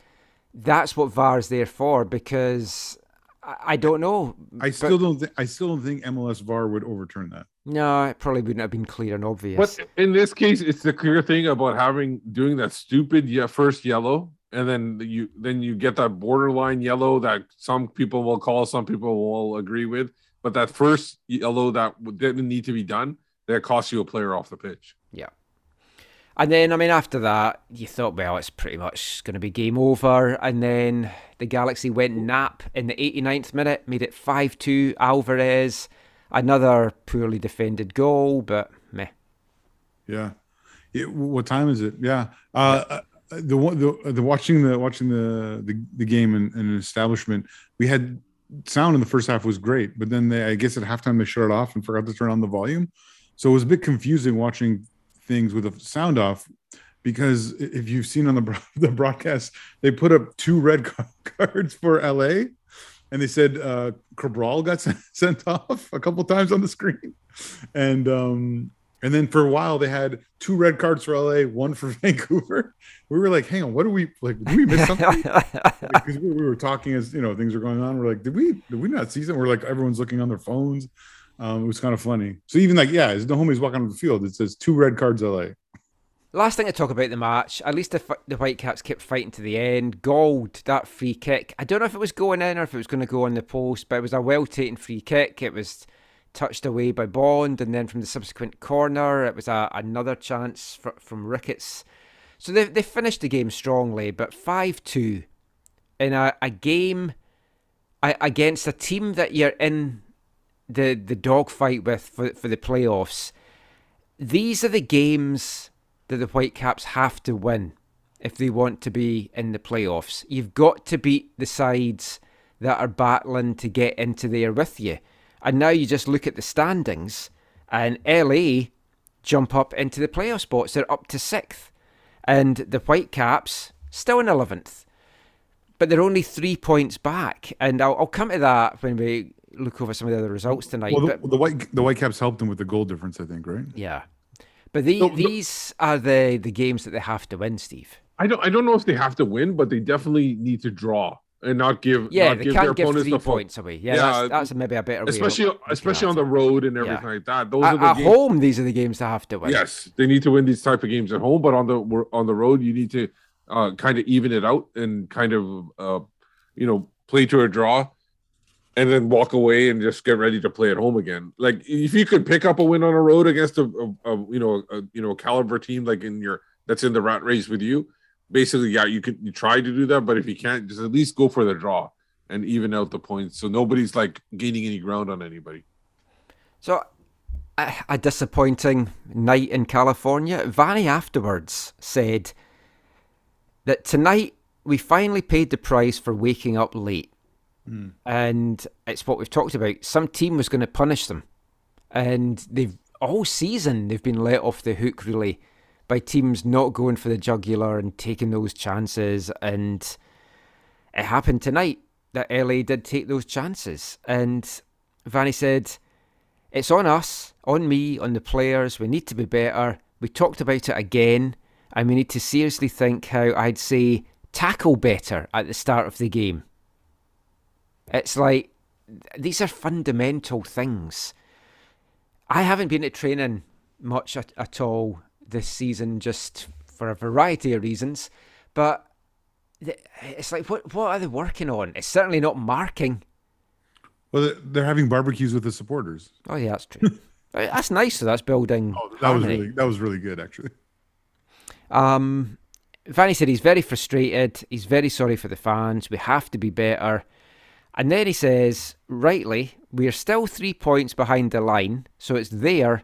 That's what VAR is there for because I, I don't know. I but- still don't. Th- I still don't think MLS VAR would overturn that. No, it probably wouldn't have been clear and obvious. But in this case, it's the clear thing about having doing that stupid first yellow, and then you then you get that borderline yellow that some people will call, some people will agree with, but that first yellow that didn't need to be done that cost you a player off the pitch. Yeah. And then, I mean, after that, you thought, well, it's pretty much going to be game over. And then the Galaxy went nap in the 89th minute, made it 5 2. Alvarez, another poorly defended goal, but meh. Yeah. It, what time is it? Yeah. Uh, uh, the one the, the watching the watching the the, the game in, in an establishment, we had sound in the first half was great, but then they I guess at halftime they shut it off and forgot to turn on the volume, so it was a bit confusing watching things with the sound off. Because if you've seen on the the broadcast, they put up two red cards for LA, and they said uh, Cabral got sent, off a couple times on the screen, and um, And then for a while they had two red cards for LA, one for Vancouver. We were like, hang on, what do we like? Did we miss something? Because we, we were talking as you know things were going on. We're like, did we did we not see something? We're like, everyone's looking on their phones. Um, it was kind of funny. So even like, yeah, as Dajome's walking on the field, it says two red cards LA. Last thing to talk about the match. At least the, the Whitecaps kept fighting to the end. Gauld that free kick. I don't know if it was going in or if it was going to go on the post, but it was a well taken free kick. It was touched away by Bond, and then from the subsequent corner, it was a, another chance fr- from Ricketts. So they they finished the game strongly, but five two in a, a game against a team that you're in the the dogfight with for for the playoffs. These are the games that the Whitecaps have to win if they want to be in the playoffs. You've got to beat the sides that are battling to get into there with you. And now you just look at the standings, and LA jump up into the playoff spots. They're up to sixth, and the Whitecaps still in eleventh, but they're only three points back. And I'll, I'll come to that when we look over some of the other results tonight. Well, the, but the white the Whitecaps helped them with the goal difference, I think, right? yeah, but the, No, no- these are the the games that they have to win, Steve. I don't I don't know if they have to win, but they definitely need to draw and not give Yeah, not they give their can't give opponents three the points away. Yeah, Yeah, that's, that's maybe a better especially especially on the road and everything Yeah. like that. Those At, are the at games. home, these are the games they have to win. Yes, they need to win these type of games at home, but on the on the road, you need to uh, kind of even it out and kind of uh, you know play to a draw, and then walk away and just get ready to play at home again. Like if you could pick up a win on a road against a, a, a you know a, you know caliber team like in your that's in the rat race with you, basically yeah you could you try to do that, but if you can't, just at least go for the draw and even out the points so nobody's like gaining any ground on anybody. So, a, a disappointing night in California. Vanni afterwards said that tonight we finally paid the price for waking up late. And it's what we've talked about. Some team was going to punish them. And they've all season they've been let off the hook really by teams not going for the jugular and taking those chances. And it happened tonight that LA did take those chances. And Vanni said, it's on us, on me, on the players. We need to be better. We talked about it again, and we need to seriously think how I'd say tackle better at the start of the game. It's like these are fundamental things. I haven't been at training much at, at all this season, just for a variety of reasons. But it's like, what what are they working on? It's certainly not marking. Well, they're- having barbecues with the supporters. Oh yeah, that's true. That's nice. So that's building. Oh, that was really that was really good, actually. Um, Vanni said he's very frustrated. He's very sorry for the fans. We have to be better. And then he says, rightly, we are still three points behind the line, so it's there.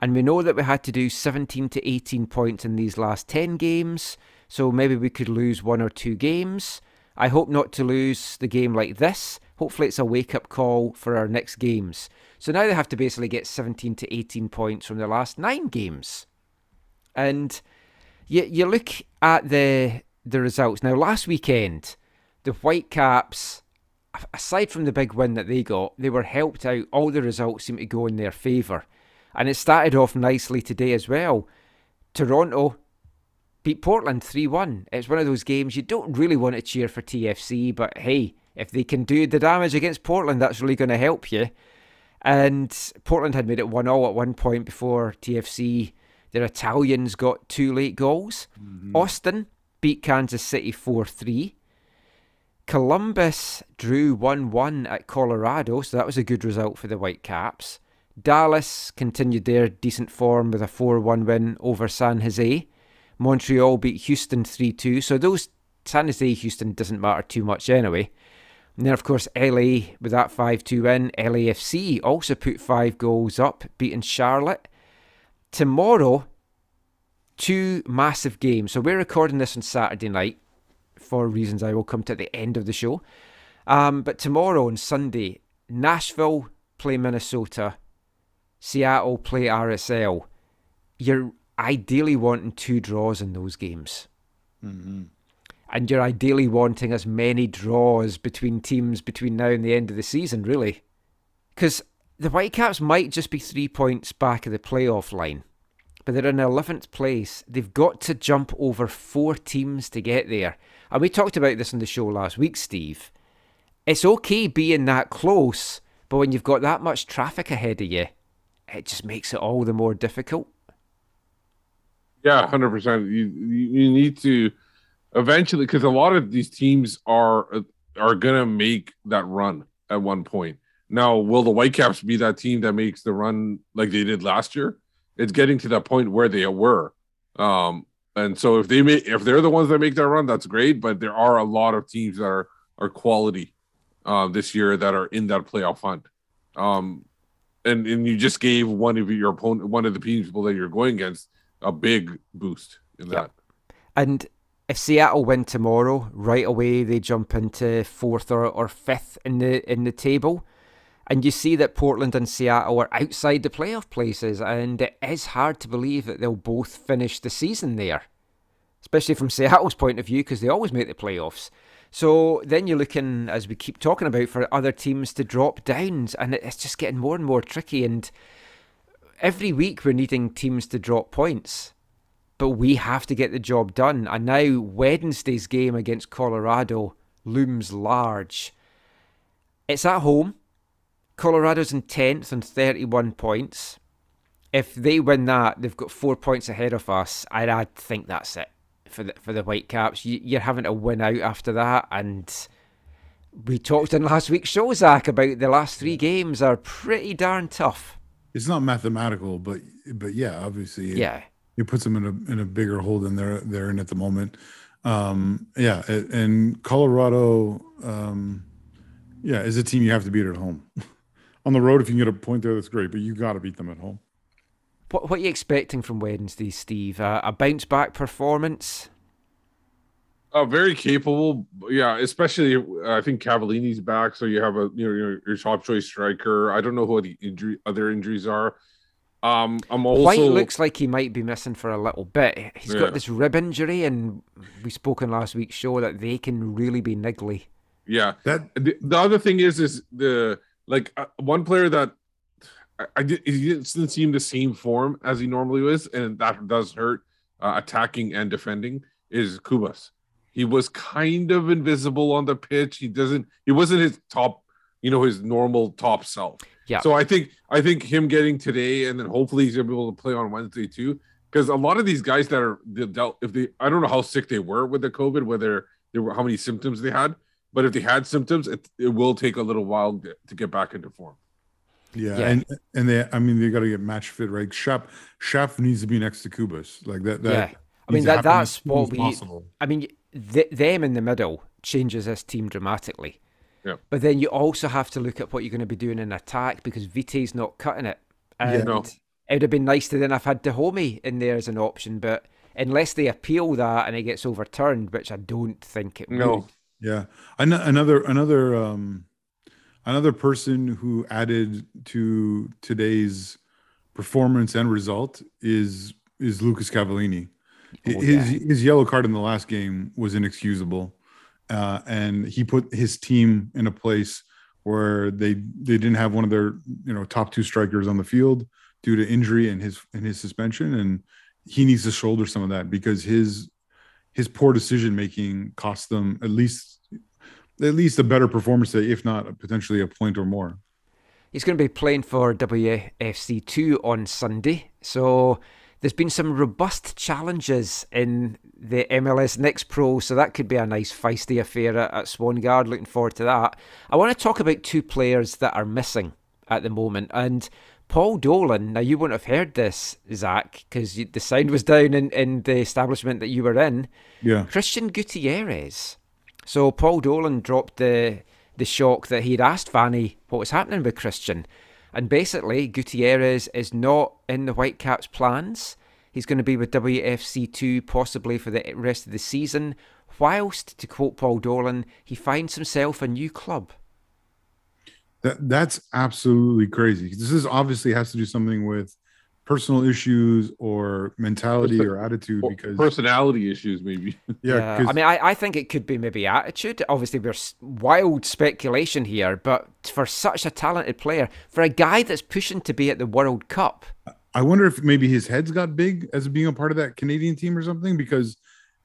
And we know that we had to do 17 to 18 points in these last 10 games, so maybe we could lose one or two games. I hope not to lose the game like this. Hopefully, it's a wake up call for our next games. So now they have to basically get 17 to 18 points from their last nine games. And you you look at the the results now. Last weekend, the Whitecaps, aside from the big win that they got, they were helped out. All the results seem to go in their favour, and it started off nicely today as well. Toronto beat Portland three one. It's one of those games you don't really want to cheer for TFC, but hey, if they can do the damage against Portland, that's really going to help you. And Portland had made it one all at one point before TFC their Italians got two late goals. Mm-hmm. Austin beat Kansas City 4 3. Columbus drew 1 1 at Colorado, so that was a good result for the Whitecaps. Dallas continued their decent form with a 4 1 win over San Jose. Montreal beat Houston 3 2, so those San Jose Houston doesn't matter too much anyway. And then, of course, LA with that 5 2 win. LAFC also put five goals up, beating Charlotte tomorrow, two massive games. So we're recording this on Saturday night for reasons I will come to at the end of the show. Um, but tomorrow on Sunday, Nashville play Minnesota, Seattle play RSL. You're ideally wanting two draws in those games. And you're ideally wanting as many draws between teams between now and the end of the season, really. Because the Whitecaps might just be three points back of the playoff line. but they're in 11th place. They've got to jump over four teams to get there. And we talked about this on the show last week, Steve. It's okay being that close, but when you've got that much traffic ahead of you, it just makes it all the more difficult. Yeah, hundred percent. You you need to eventually because a lot of these teams are are gonna make that run at one point. Now, will the Whitecaps be that team that makes the run like they did last year? It's getting to that point where they were. Um, and so if they make if they're the ones that make that run, that's great. But there are a lot of teams that are are quality uh, this year that are in that playoff hunt. Um, and and you just gave one of your opponent, one of the people that you're going against, a big boost in that. And if Seattle win tomorrow, right away they jump into fourth or, or fifth in the in the table. And you see that Portland and Seattle are outside the playoff places, and it is hard to believe that they'll both finish the season there, especially from Seattle's point of view, because they always make the playoffs. So then you're looking, as we keep talking about, for other teams to drop down, and it's just getting more and more tricky. And every week we're needing teams to drop points but we have to get the job done. And now Wednesday's game against Colorado looms large. It's at home. Colorado's in 10th on 31 points. If they win that, they've got four points ahead of us. And I think that's it for the, for the Whitecaps. You, you're having to win out after that. And we talked in last week's show, Zach, about the last three games are pretty darn tough. It's not mathematical, but but yeah, obviously, it, Yeah. it puts them in a in a bigger hole than they're they're in at the moment. Um, yeah, and Colorado, um, yeah, is a team you have to beat at home. On the road, if you can get a point there, that's great, but you got to beat them at home. What, what are you expecting from Wednesday, Steve? Uh, a bounce back performance? Uh, very capable, yeah. Especially, uh, I think Cavallini's back, so you have a you know your, your top choice striker. I don't know who the injury other injuries are. Um, I'm also White looks like he might be missing for a little bit. He's Yeah. got this rib injury, and we spoke in last week's show that they can really be niggly. yeah. That The, the other thing is, is the like uh, one player that I, I did, he didn't seem the same form as he normally was, and that does hurt uh, attacking and defending. Is Cubas? He was kind of invisible on the pitch. He doesn't. He wasn't his top, you know, his normal top self. Yeah. So I think I think him getting today, and then hopefully he's gonna be able to play on Wednesday too. Because a lot of these guys that are dealt, if they, I don't know how sick they were with the COVID, whether there were how many symptoms they had, but if they had symptoms, it, it will take a little while to, to get back into form. yeah, Yeah. and and they, I mean, they got to get match fit, right? Shap Shap needs to be next to Cubas, like that. that Yeah. I mean, that- that's what we- possible. I mean, th- them in the middle changes this team dramatically. Yeah. But then you also have to look at what you're going to be doing in attack because Vite's not cutting it. Yeah. No. it would have been nice to then have had Dajome in there as an option, but unless they appeal that and it gets overturned, which I don't think it No. would. Yeah, An- another another um another person who added to today's performance and result is is Lucas Cavallini. Oh, his yeah. his yellow card in the last game was inexcusable, uh, and he put his team in a place where they they didn't have one of their you know top two strikers on the field due to injury and his and his suspension, and he needs to shoulder some of that because his his poor decision making cost them at least at least a better performance day, if not potentially a point or more. He's going to be playing for WFC2 on Sunday. So there's been some robust challenges in the MLS Next Pro, so that could be a nice feisty affair at, at Swangard. Looking forward to that. I want to talk about two players that are missing at the moment. And Paul Dolan, now you wouldn't have heard this, Zach, because the sound was down in, in the establishment that you were in. Yeah, Cristian Gutierrez. So Paul Dolan dropped the the shock that he'd asked Vanni what was happening with Christian. And basically, Gutierrez is not in the Whitecaps' plans. He's going to be with WFC2 possibly for the rest of the season, whilst, to quote Paul Dolan, he finds himself a new club. That that's absolutely crazy. This is obviously has to do something with personal issues or mentality or attitude because personality issues, maybe. yeah, I mean, I, I think it could be maybe attitude. Obviously, there's wild speculation here, but for such a talented player, for a guy that's pushing to be at the World Cup, I I wonder if maybe his head's got big as being a part of that Canadian team or something because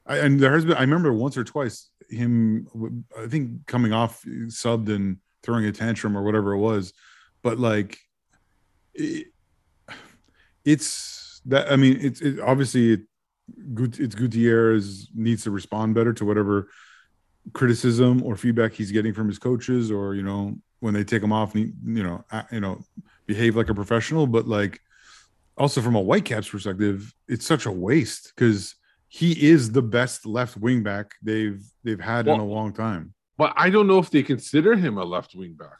I, and there has been I remember once or twice him I think coming off subbed and throwing a tantrum or whatever it was, but like it, it's that I mean it's it, obviously it, it's Gutierrez needs to respond better to whatever criticism or feedback he's getting from his coaches or you know when they take him off you know you know behave like a professional. But like also from a Whitecaps perspective it's such a waste because he is the best left wing back they've they've had well, in a long time but I don't know if they consider him a left wing back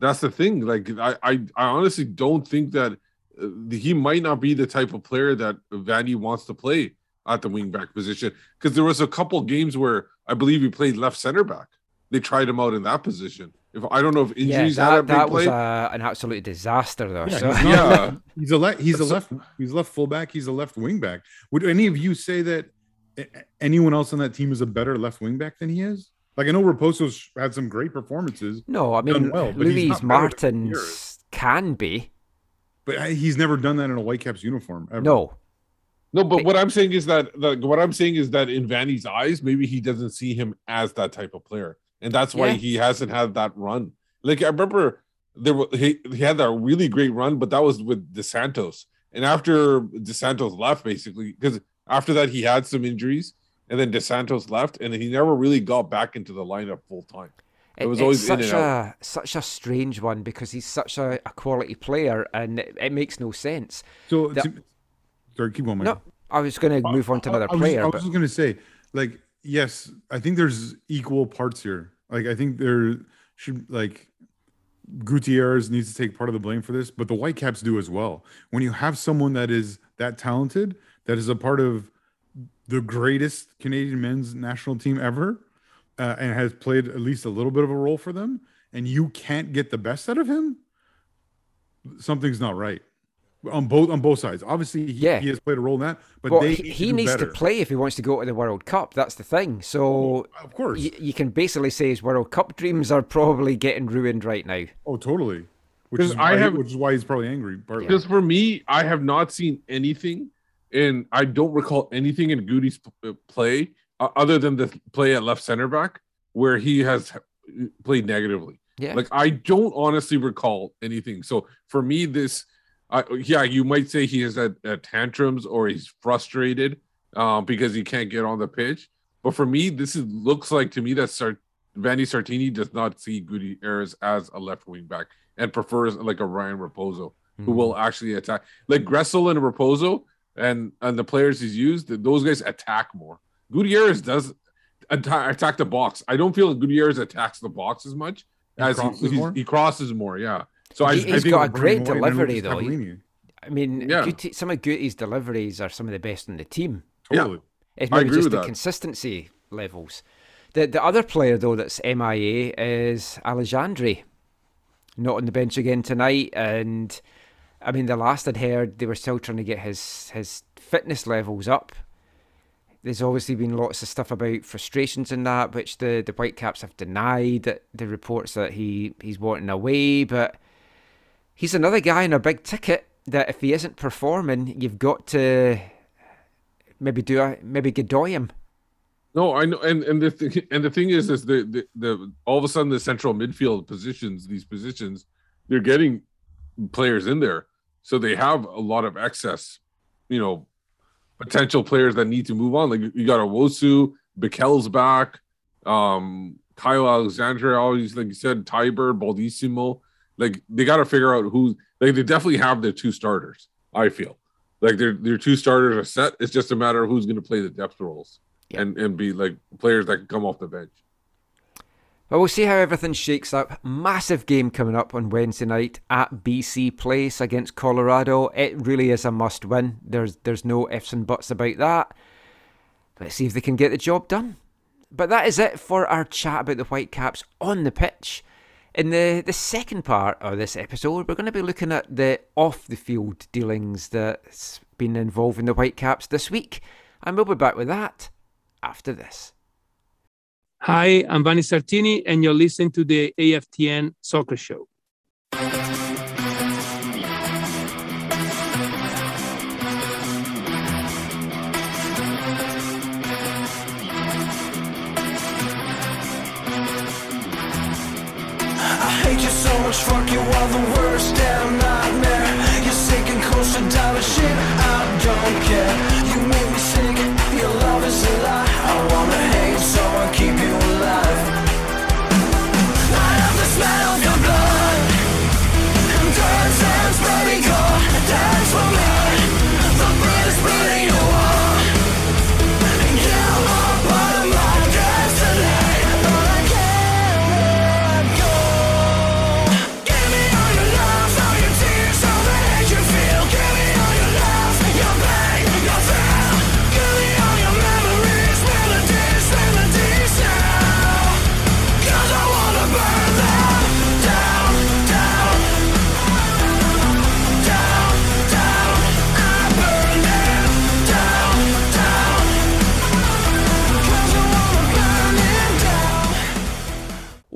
that's the thing like I I, I honestly don't think that uh, he might not be the type of player that Vanni wants to play at the wing back position because there was a couple games where I believe he played left center back. They tried him out in that position. If I don't know if injuries yeah, that, that was a, an absolute disaster though. Yeah, so. he's, yeah. he's a left. He's a left. He's left fullback. He's a left wing back. Would any of you say that anyone else on that team is a better left wing back than he is? Like I know Raposo's had some great performances. No, I mean well, Luis Martins can be, but he's never done that in a Whitecaps uniform. Ever. No, no, but what I'm saying is that, that what I'm saying is that in Vanni's eyes, maybe he doesn't see him as that type of player, and that's why yeah. he hasn't had that run. Like I remember there were he, he had that really great run, but that was with Dos Santos, and after Dos Santos left, basically because after that he had some injuries, and then Dos Santos left, and he never really got back into the lineup full time. It, it was always such a such a strange one because he's such a, a quality player, and it, it makes no sense. So. That, to, Sorry, keep on. No, I was going to move on to another I, I player. Was, I was just going to say, like, yes, I think there's equal parts here. Like, I think there should like Gutierrez needs to take part of the blame for this, but the Whitecaps do as well. When you have someone that is that talented, that is a part of the greatest Canadian men's national team ever, uh, and has played at least a little bit of a role for them, and you can't get the best out of him, something's not right on both on both sides. Obviously, he, yeah. he has played a role in that, but well, he, he needs better. to play if he wants to go to the World Cup. That's the thing. So, of course, y- you can basically say his World Cup dreams are probably getting ruined right now. Oh, totally. Which is I have, which is why he's probably angry. Because for me, I have not seen anything, and I don't recall anything in Goody's uh, play uh, other than the play at left center back where he has played negatively. Yeah. Like I don't honestly recall anything. So for me, this uh, yeah, you might say he is at, at tantrums or he's frustrated um, because he can't get on the pitch. But for me, this is looks like to me that Sart- Vanni Sartini does not see Gutierrez as a left wing back and prefers like a Ryan Raposo mm-hmm. who will actually attack. Like Gressel and Raposo and and the players he's used, those guys attack more. Gutierrez mm-hmm. does attack, attack the box. I don't feel like Gutierrez attacks the box as much he as crosses he, he crosses more. Yeah. So I, he, has got a great delivery, though. I mean, yeah. some of Gutie's deliveries are some of the best in the team. Totally. Yeah. It's maybe just the that. consistency levels. The the other player though that's MIA is Alexandre, not on the bench again tonight. And I mean, the last I'd heard, they were still trying to get his his fitness levels up. There's obviously been lots of stuff about frustrations in that, which the the Whitecaps have denied. That the reports that he he's wanting away, but he's another guy in a big ticket that if he isn't performing, you've got to maybe do a, maybe Godoy him. No, I know, and and the th- and the thing is, is the, the the all of a sudden the central midfield positions, these positions, they're getting players in there, so they have a lot of excess, you know, potential players that need to move on. Like you got Owusu, Bikel's back, um, Caio Alexandre, always like you said, Teibert, Baldisimo. Like they got to figure out who. Like they definitely have their two starters. I feel like their their two starters are set. It's just a matter of who's going to play the depth roles yeah. and and be like players that can come off the bench. Well, we'll see how everything shakes up. Massive game coming up on Wednesday night at BC Place against Colorado. It really is a must win. There's there's no ifs and buts about that. Let's see if they can get the job done. But that is it for our chat about the Whitecaps on the pitch. In the, the second part of this episode, we're going to be looking at the off the field dealings that's been involving the Whitecaps this week. And we'll be back with that after this. Hi, I'm Vanni Sartini, and you're listening to the AFTN Soccer Show. fuck you the worst damn nightmare You're sinking shit I don't care You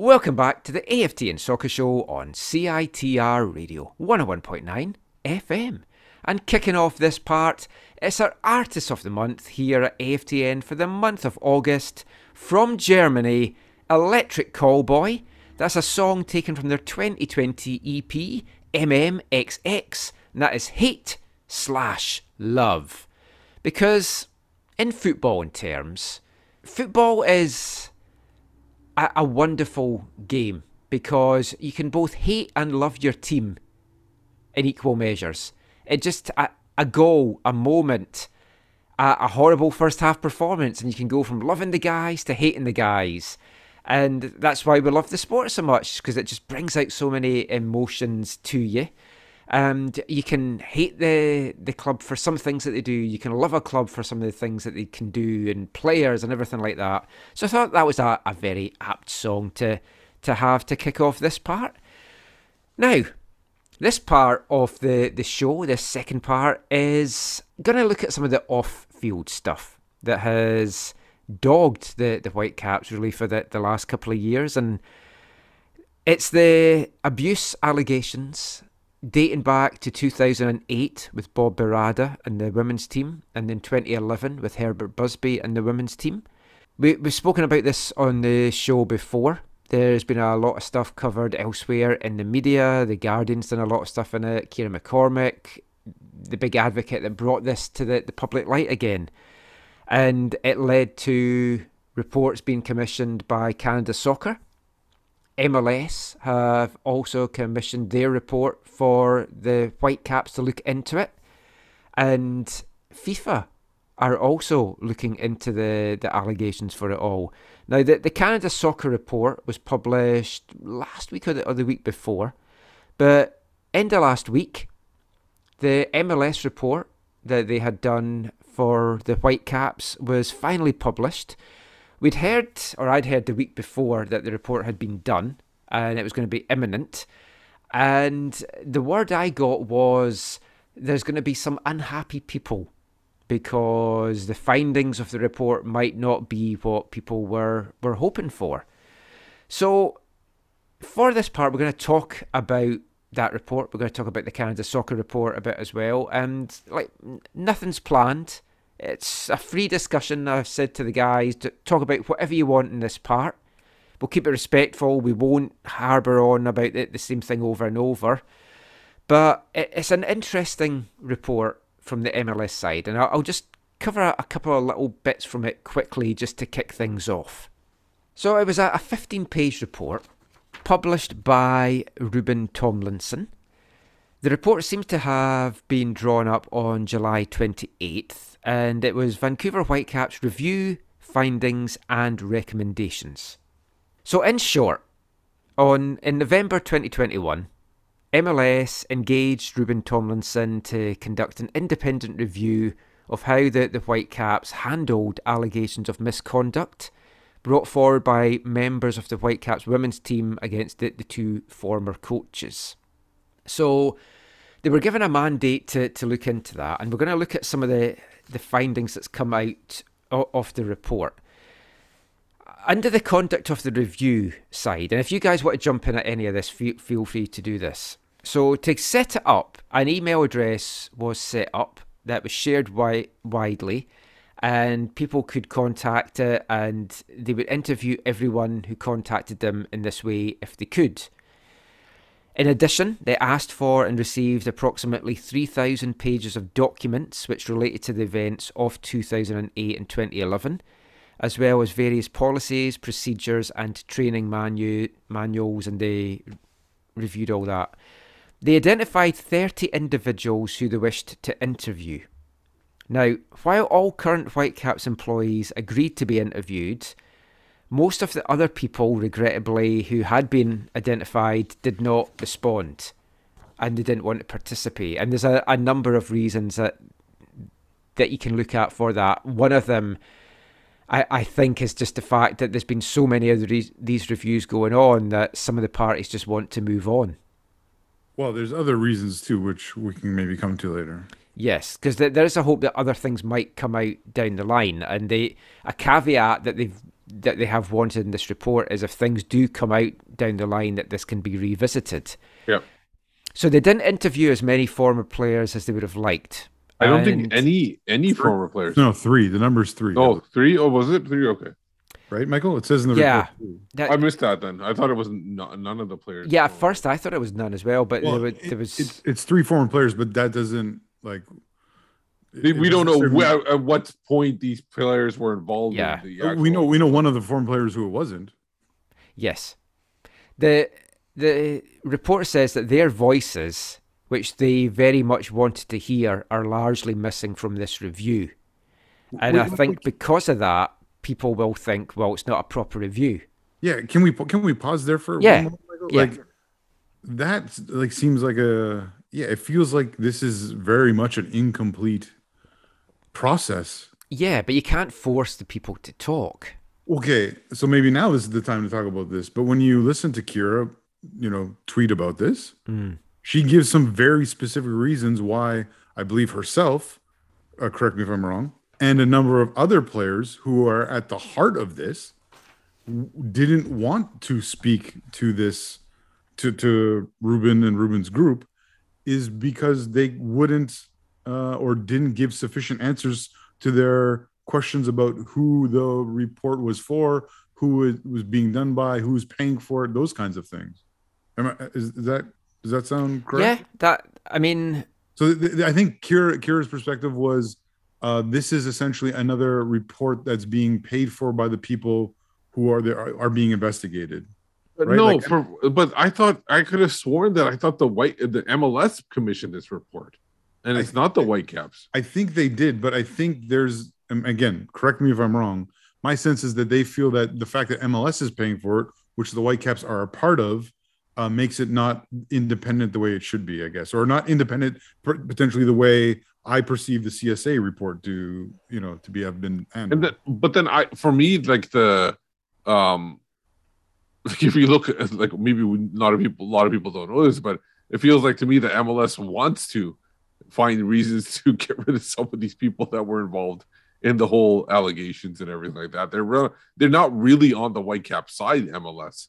Welcome back to the AFTN Soccer Show on CITR Radio 101.9 FM. And kicking off this part, it's our Artist of the Month here at AFTN for the month of August from Germany, Electric Callboy. That's a song taken from their 2020 EP, MMXX, and that is Hate slash Love. Because, in footballing terms, football is a, a wonderful game because you can both hate and love your team in equal measures. It just a, a goal, a moment, a, a horrible first half performance, and you can go from loving the guys to hating the guys. And that's why we love the sport so much because it just brings out so many emotions to you. And you can hate the the club for some things that they do. You can love a club for some of the things that they can do and players and everything like that. So I thought that was a, a very apt song to to have to kick off this part. Now, this part of the, the show, this second part, is going to look at some of the off field stuff that has dogged the, the Whitecaps really for the, the last couple of years. And it's the abuse allegations dating back to 2008 with Bob Birarda and the women's team, and then 2011 with Hubert Busby and the women's team. We, we've spoken about this on the show before. There's been a lot of stuff covered elsewhere in the media. The Guardian's done a lot of stuff in it. Ciara McCormack, the big advocate that brought this to the, the public light again. And it led to reports being commissioned by Canada Soccer. MLS have also commissioned their report for the Whitecaps to look into it. And FIFA are also looking into the, the allegations for it all. Now, the, the Canada Soccer report was published last week or the, or the week before, but end of last week, the MLS report that they had done for the Whitecaps was finally published. We'd heard, or I'd heard the week before, that the report had been done and it was going to be imminent. And the word I got was there's going to be some unhappy people because the findings of the report might not be what people were, were hoping for. So, for this part, we're going to talk about that report. We're going to talk about the Canada Soccer report a bit as well. And, like, nothing's planned. It's a free discussion. I've said to the guys to talk about whatever you want in this part. We'll keep it respectful. We won't harbour on about the, the same thing over and over. But it, it's an interesting report from the MLS side, and I'll, I'll just cover a, couple of little bits from it quickly just to kick things off. So it was a, a 15 page report published by Rubin Thomlinson. The report seems to have been drawn up on July 28th, and it was Vancouver Whitecaps review, findings, and recommendations. So, in short, on in November 2021, MLS engaged Rubin Thomlinson to conduct an independent review of how the, the Whitecaps handled allegations of misconduct brought forward by members of the Whitecaps women's team against the, the two former coaches. So they were given a mandate to, to look into that, and we're going to look at some of the, the findings that's come out of the report. Under the conduct of the review side, and if you guys want to jump in at any of this, feel, free to do this. So to set it up, an email address was set up that was shared wi- widely, and people could contact it, and they would interview everyone who contacted them in this way if they could. In addition, they asked for and received approximately 3,000 pages of documents which related to the events of 2008 and 2011, as well as various policies, procedures, and training manu- manuals, and they reviewed all that. They identified 30 individuals who they wished to interview. Now, while all current Whitecaps employees agreed to be interviewed, most of the other people, regrettably, who had been identified did not respond and they didn't want to participate. And there's a, a number of reasons that that you can look at for that. One of them, I, I think, is just the fact that there's been so many of the re- these reviews going on that some of the parties just want to move on. Well, there's other reasons too, which we can maybe come to later. Yes, because th- there is a hope that other things might come out down the line, and they a caveat that they've that they have wanted in this report is if things do come out down the line that this can be revisited. Yep. So they didn't interview as many former players as they would have liked. I don't think And- any any former players. No, three. The number's three. Oh, three? Oh, was it three? Okay. right, Michael? It says in the Yeah. report. too. that- I missed that then. I thought it was n- none of the players. yeah, at first I thought it was none as well, but Well, there, was, it- there was it's it's three former players, but that doesn't like. We- we don't know where, at what point these players were involved. Yeah. in the we know we know one of the former players who it wasn't. Yes. The the report says that their voices, which they very much wanted to hear, are largely missing from this review. And Wait, I wait, think wait. because of that, people will think, well, it's not a proper review. Yeah, can we can we pause there for Yeah, one moment, Michael? yeah. Like that like seems like a yeah, it feels like this is very much an incomplete process. Yeah, but you can't force the people to talk. Okay, so maybe now is the time to talk about this. But when you listen to Ciara, you know, tweet about this, she gives some very specific reasons why I believe herself, uh, correct me if I'm wrong, and a number of other players who are at the heart of this didn't want to speak to this to to Rubin and Rubin's group is because they wouldn't uh, or didn't give sufficient answers to their questions about who the report was for, who it was being done by, who's paying for it, those kinds of things. Am I, is, is that does that sound correct? Yeah, that I mean, So th- th- I think Ciara, Ciara's perspective was uh, this is essentially another report that's being paid for by the people who are there are, are being investigated. But right? no, Like- for but I thought I could have sworn that I thought the white the MLS commissioned this report, and I it's not the Whitecaps. I think they did, but I think there's um, again, correct me if I'm wrong. My sense is that they feel that the fact that MLS is paying for it, which the Whitecaps are a part of, uh, makes it not independent the way it should be, I guess, or not independent potentially the way I perceive the CSA report to, you know, to be have been. And then, but then I for me like the um like if you look at like maybe a lot of people a lot of people don't know this, but it feels like to me that MLS wants to find reasons to get rid of some of these people that were involved in the whole allegations and everything like that. They're re- they're not really on the Whitecap side, MLS.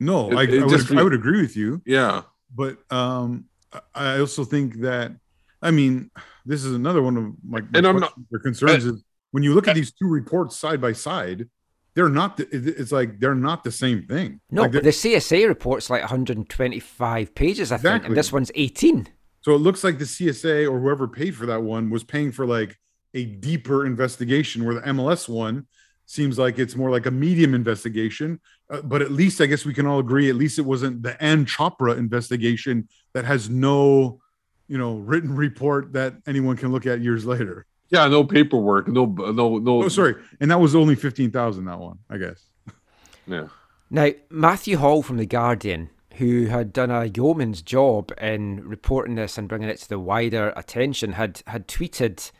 no, it- I, it I, just would, I would agree with you. Yeah. but um I- I also think that I mean this is another one of my, my And I'm not- questions or concerns is when you look at these two reports side by side, they're not the, it's like they're not the same thing. no, Like, but the CSA report's like 125 pages, I think, and this one's 18. So it looks like the CSA or whoever paid for that one was paying for like a deeper investigation where the MLS one seems like it's more like a medium investigation. Uh, but at least I guess we can all agree at least it wasn't the Ann Chopra investigation that has no you know written report that anyone can look at years later. Yeah, no paperwork, no no no Oh, sorry. And that was only 15,000, that one, I guess. Yeah. Now, Matthew Hall from The Guardian, who had done a yeoman's job in reporting this and bringing it to the wider attention, had, had tweeted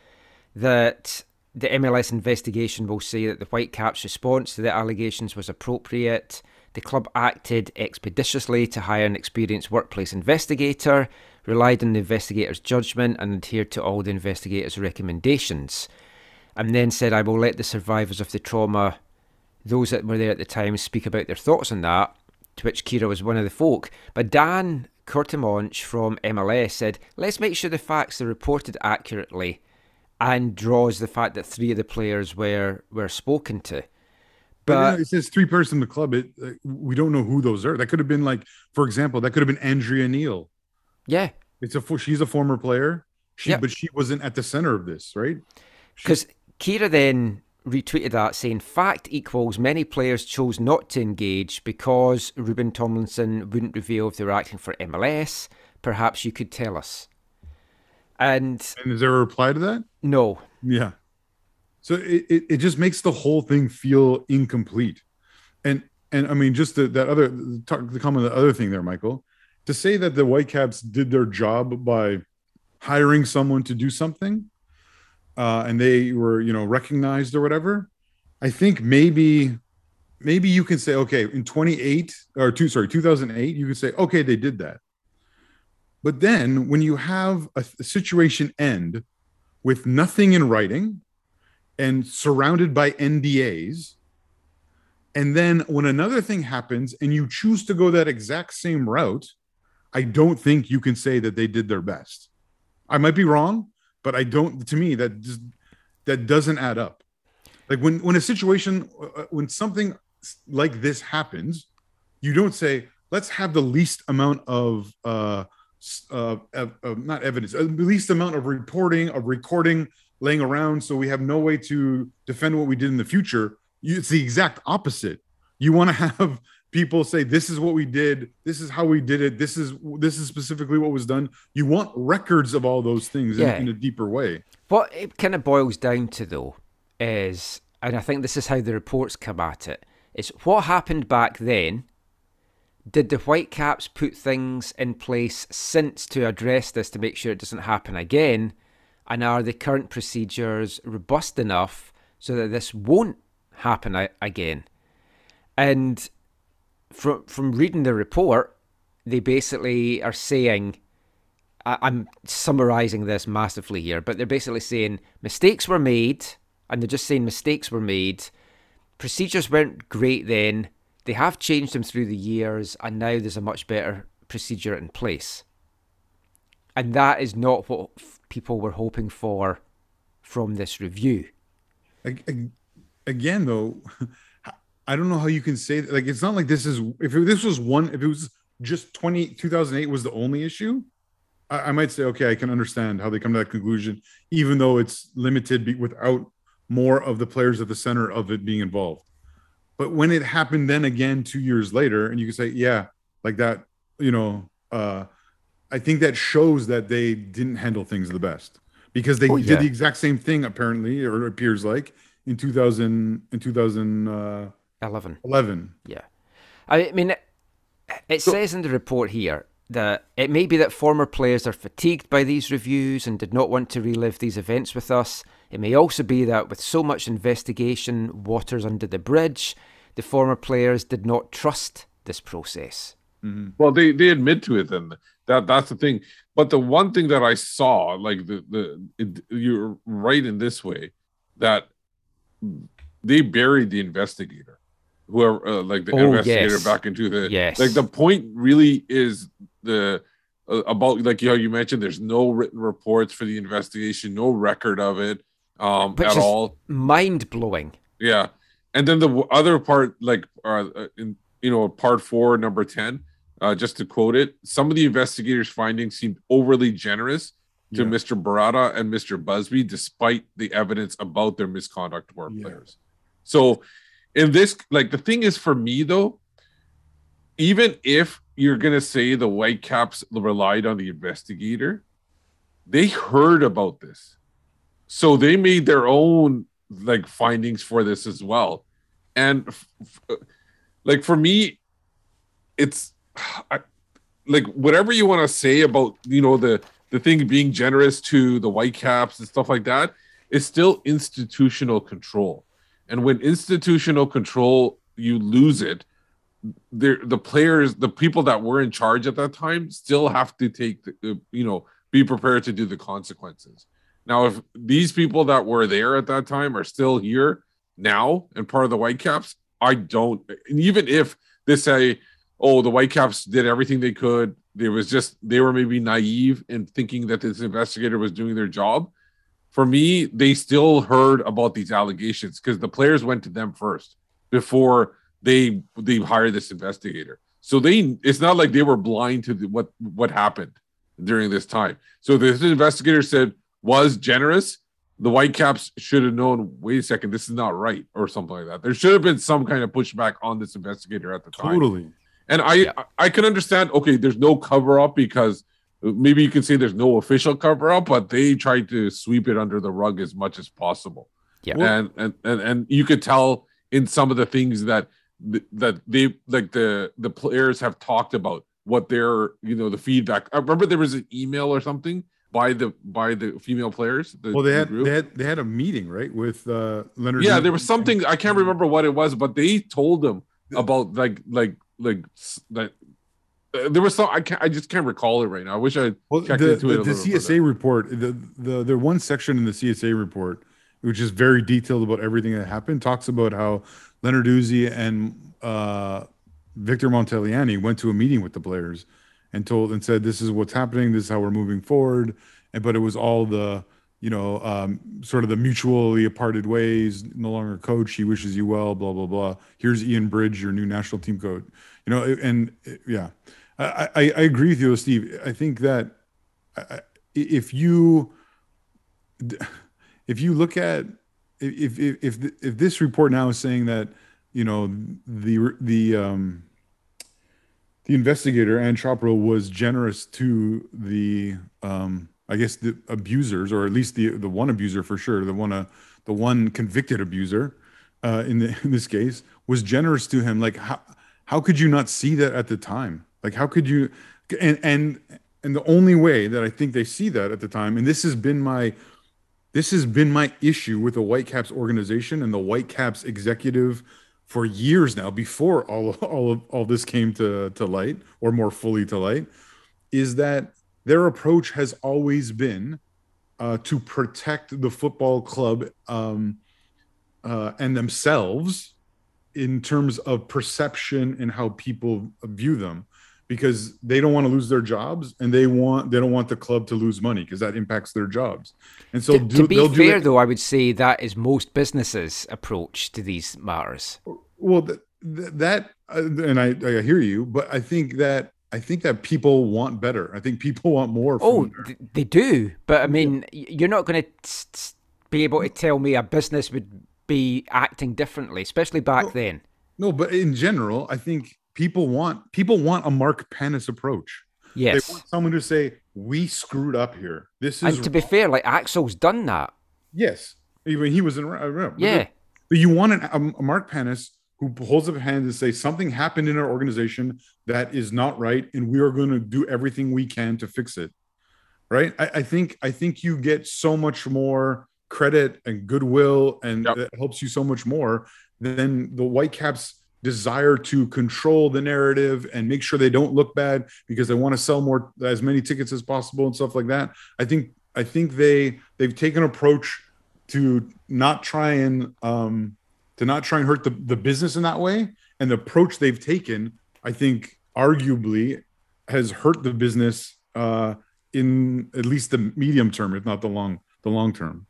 that the MLS investigation will say that the Whitecaps' response to the allegations was appropriate. The club acted expeditiously to hire an experienced workplace investigator, relied on the investigator's judgment, and adhered to all the investigator's recommendations. And then said, I will let the survivors of the trauma those that were there at the time speak about their thoughts on that, to which Ciara was one of the folk. But Dan Courtemanche from MLS said, let's make sure the facts are reported accurately and draws the fact that three of the players were, were spoken to. But, you know, But- it says three person in the club. It uh, we don't know who those are. That could have been like, for example, that could have been Andrea Neil. Yeah, It's a she's a former player. She Yep. but she wasn't at the center of this, right? because Ciara then retweeted that saying, "Fact equals many players chose not to engage because Rubin Thomlinson wouldn't reveal if they were acting for MLS. Perhaps you could tell us." And And is there a reply to that? no, Yeah. So it, it, it just makes the whole thing feel incomplete. And and I mean just the, that other talk the comment the other thing there, Michael, to say that the Whitecaps did their job by hiring someone to do something, uh, and they were you know recognized or whatever. I think maybe maybe you can say okay in 28 or two sorry 2008 you could say okay they did that. But then when you have a, a situation end with nothing in writing and surrounded by NDAs. And then when another thing happens and you choose to go that exact same route, I don't think you can say that they did their best. I might be wrong, but I don't. To me, that just that doesn't add up. Like when when a situation uh, when something like this happens, you don't say let's have the least amount of uh, uh, ev- uh, not evidence, uh, the least amount of reporting of recording laying around, so we have no way to defend what we did in the future. You, it's the exact opposite. You want to have people say this is what we did, this is how we did it, this is this is specifically what was done. You want records of all those things in- Yeah. in, a deeper way. What it kind of boils down to, though, is, and I think this is how the reports come at it, is what happened back then. Did the Whitecaps put things in place since to address this to make sure it doesn't happen again? And are the current procedures robust enough so that this won't happen again? And from from reading the report, they basically are saying I- I'm summarizing this massively here, but they're basically saying mistakes were made, and they're just saying mistakes were made. Procedures weren't great then. They have changed them through the years, and now there's a much better procedure in place. And that is not what people were hoping for from this review. Ag- ag- Again, though, I don't know how you can say that. Like, it's not like this is if it- this was one, if it was just 20, 2008 was the only issue, I, I might say, okay, I can understand how they come to that conclusion, even though it's limited be, without more of the players at the center of it being involved. But when it happened then again two years later, and you can say, yeah, like that, you know, uh, I think that shows that they didn't handle things the best because they Oh, did the exact same thing apparently, or appears like in 2000 in 2011. Eleven. Eleven. Yeah. I mean, it, it says in the report here that it may be that former players are fatigued by these reviews and did not want to relive these events with us. It may also be that with so much investigation, waters under the bridge, the former players did not trust this process. Mm-hmm. Well, they they admit to it, then that that's the thing. But the one thing that I saw, like the the it, you're right in this way, that they buried the investigator, whoever uh, like the Oh, investigator yes. back into the Yes. Like the point really is the uh, about like how you mentioned, there's no written reports for the investigation, no record of it um Which at is all. mind blowing. Yeah, and then the other part, like uh, uh, in you know part four, number ten, uh, just to quote it, some of the investigators' findings seemed overly generous to Yeah. Mr. Birarda and Mr. Busby, despite the evidence about their misconduct to our Yeah. players. So, in this, like the thing is for me though, even if you're gonna say the Whitecaps relied on the investigator, they heard about this, so they made their own like findings for this as well, and f- f- uh, like for me, it's I, like whatever you want to say about you know the the thing being generous to the Whitecaps and stuff like that is still institutional control, and when institutional control you lose it the the players, the people that were in charge at that time, still have to take the, you know be prepared to do the consequences. Now, if these people that were there at that time are still here now and part of the Whitecaps, I don't. And even if they say, "Oh, the Whitecaps did everything they could," there was just they were maybe naive in thinking that this investigator was doing their job. For me, they still heard about these allegations because the players went to them first before they they hired this investigator. So they it's not like they were blind to the, what what happened during this time. So this investigator said was generous. The Whitecaps should have known. Wait a second, this is not right, or something like that. There should have been some kind of pushback on this investigator at the time. Totally. And I I can understand. Okay, there's no cover up because maybe you can say there's no official cover up, but they tried to sweep it under the rug as much as possible. Yeah. and and and and you could tell in some of the things that that they like the the players have talked about what their you know the feedback. I remember there was an email or something by the by the female players. The, Well, they the had group. they had they had a meeting right with uh, Leonard. yeah there was something i can't remember what it was but they told them about like like like that uh, there was some i can't i just can't recall it right now i wish i Well, checked the, into it a the, the little bit CSA report, the, the the one section in the CSA report, which is very detailed about everything that happened, talks about how Lenarduzzi and uh, Victor Montagliani went to a meeting with the players and told and said, "This is what's happening. This is how we're moving forward." And but it was all the you know um, sort of the mutually parted ways. No longer coach. He wishes you well. Blah blah blah. Here's Ian Bridge, your new national team coach. You know, and yeah, I, I, I agree with you, Steve. I think that if you if you look at if if if, if this report now is saying that you know the the um the investigator Ann Chopra was generous to the um I guess the abusers or at least the the one abuser for sure the one uh, the one convicted abuser uh in, the, in this case was generous to him like how how could you not see that at the time like how could you and and and the only way that I think they see that at the time and this has been my this has been my issue with the Whitecaps organization and the Whitecaps executive for years now before all of, all of all this came to to light or more fully to light is that their approach has always been uh, to protect the football club um, uh, and themselves in terms of perception and how people view them because they don't want to lose their jobs and they want they don't want the club to lose money because that impacts their jobs and so to, do, to be they'll fair, though, I would say that is most businesses' approach to these matters. well th- th- that uh, and I, I hear you but i think that i think that people want better i think people want more from Oh, th- they do, but I mean, y- you're not going to be able to tell me a business would be acting differently, especially back Well, then. no but in general i think people want people want a mark Pennis approach Yes. they want someone to say we screwed up here this is And to be fair, like Axel's done that. yes even he was in I remember. Yeah. But you want an, a, a Mark Pennis who holds up a hand and say something happened in our organization that is not right, and we are going to do everything we can to fix it. Right? I, I think I think you get so much more credit and goodwill, and Yep. it helps you so much more than the Whitecaps desire to control the narrative and make sure they don't look bad because they want to sell more as many tickets as possible and stuff like that. I think I think they they've taken an approach to not try and um, to not try and hurt the, the business in that way. And the approach they've taken, I think, arguably has hurt the business uh, in at least the medium term, if not the long the long term.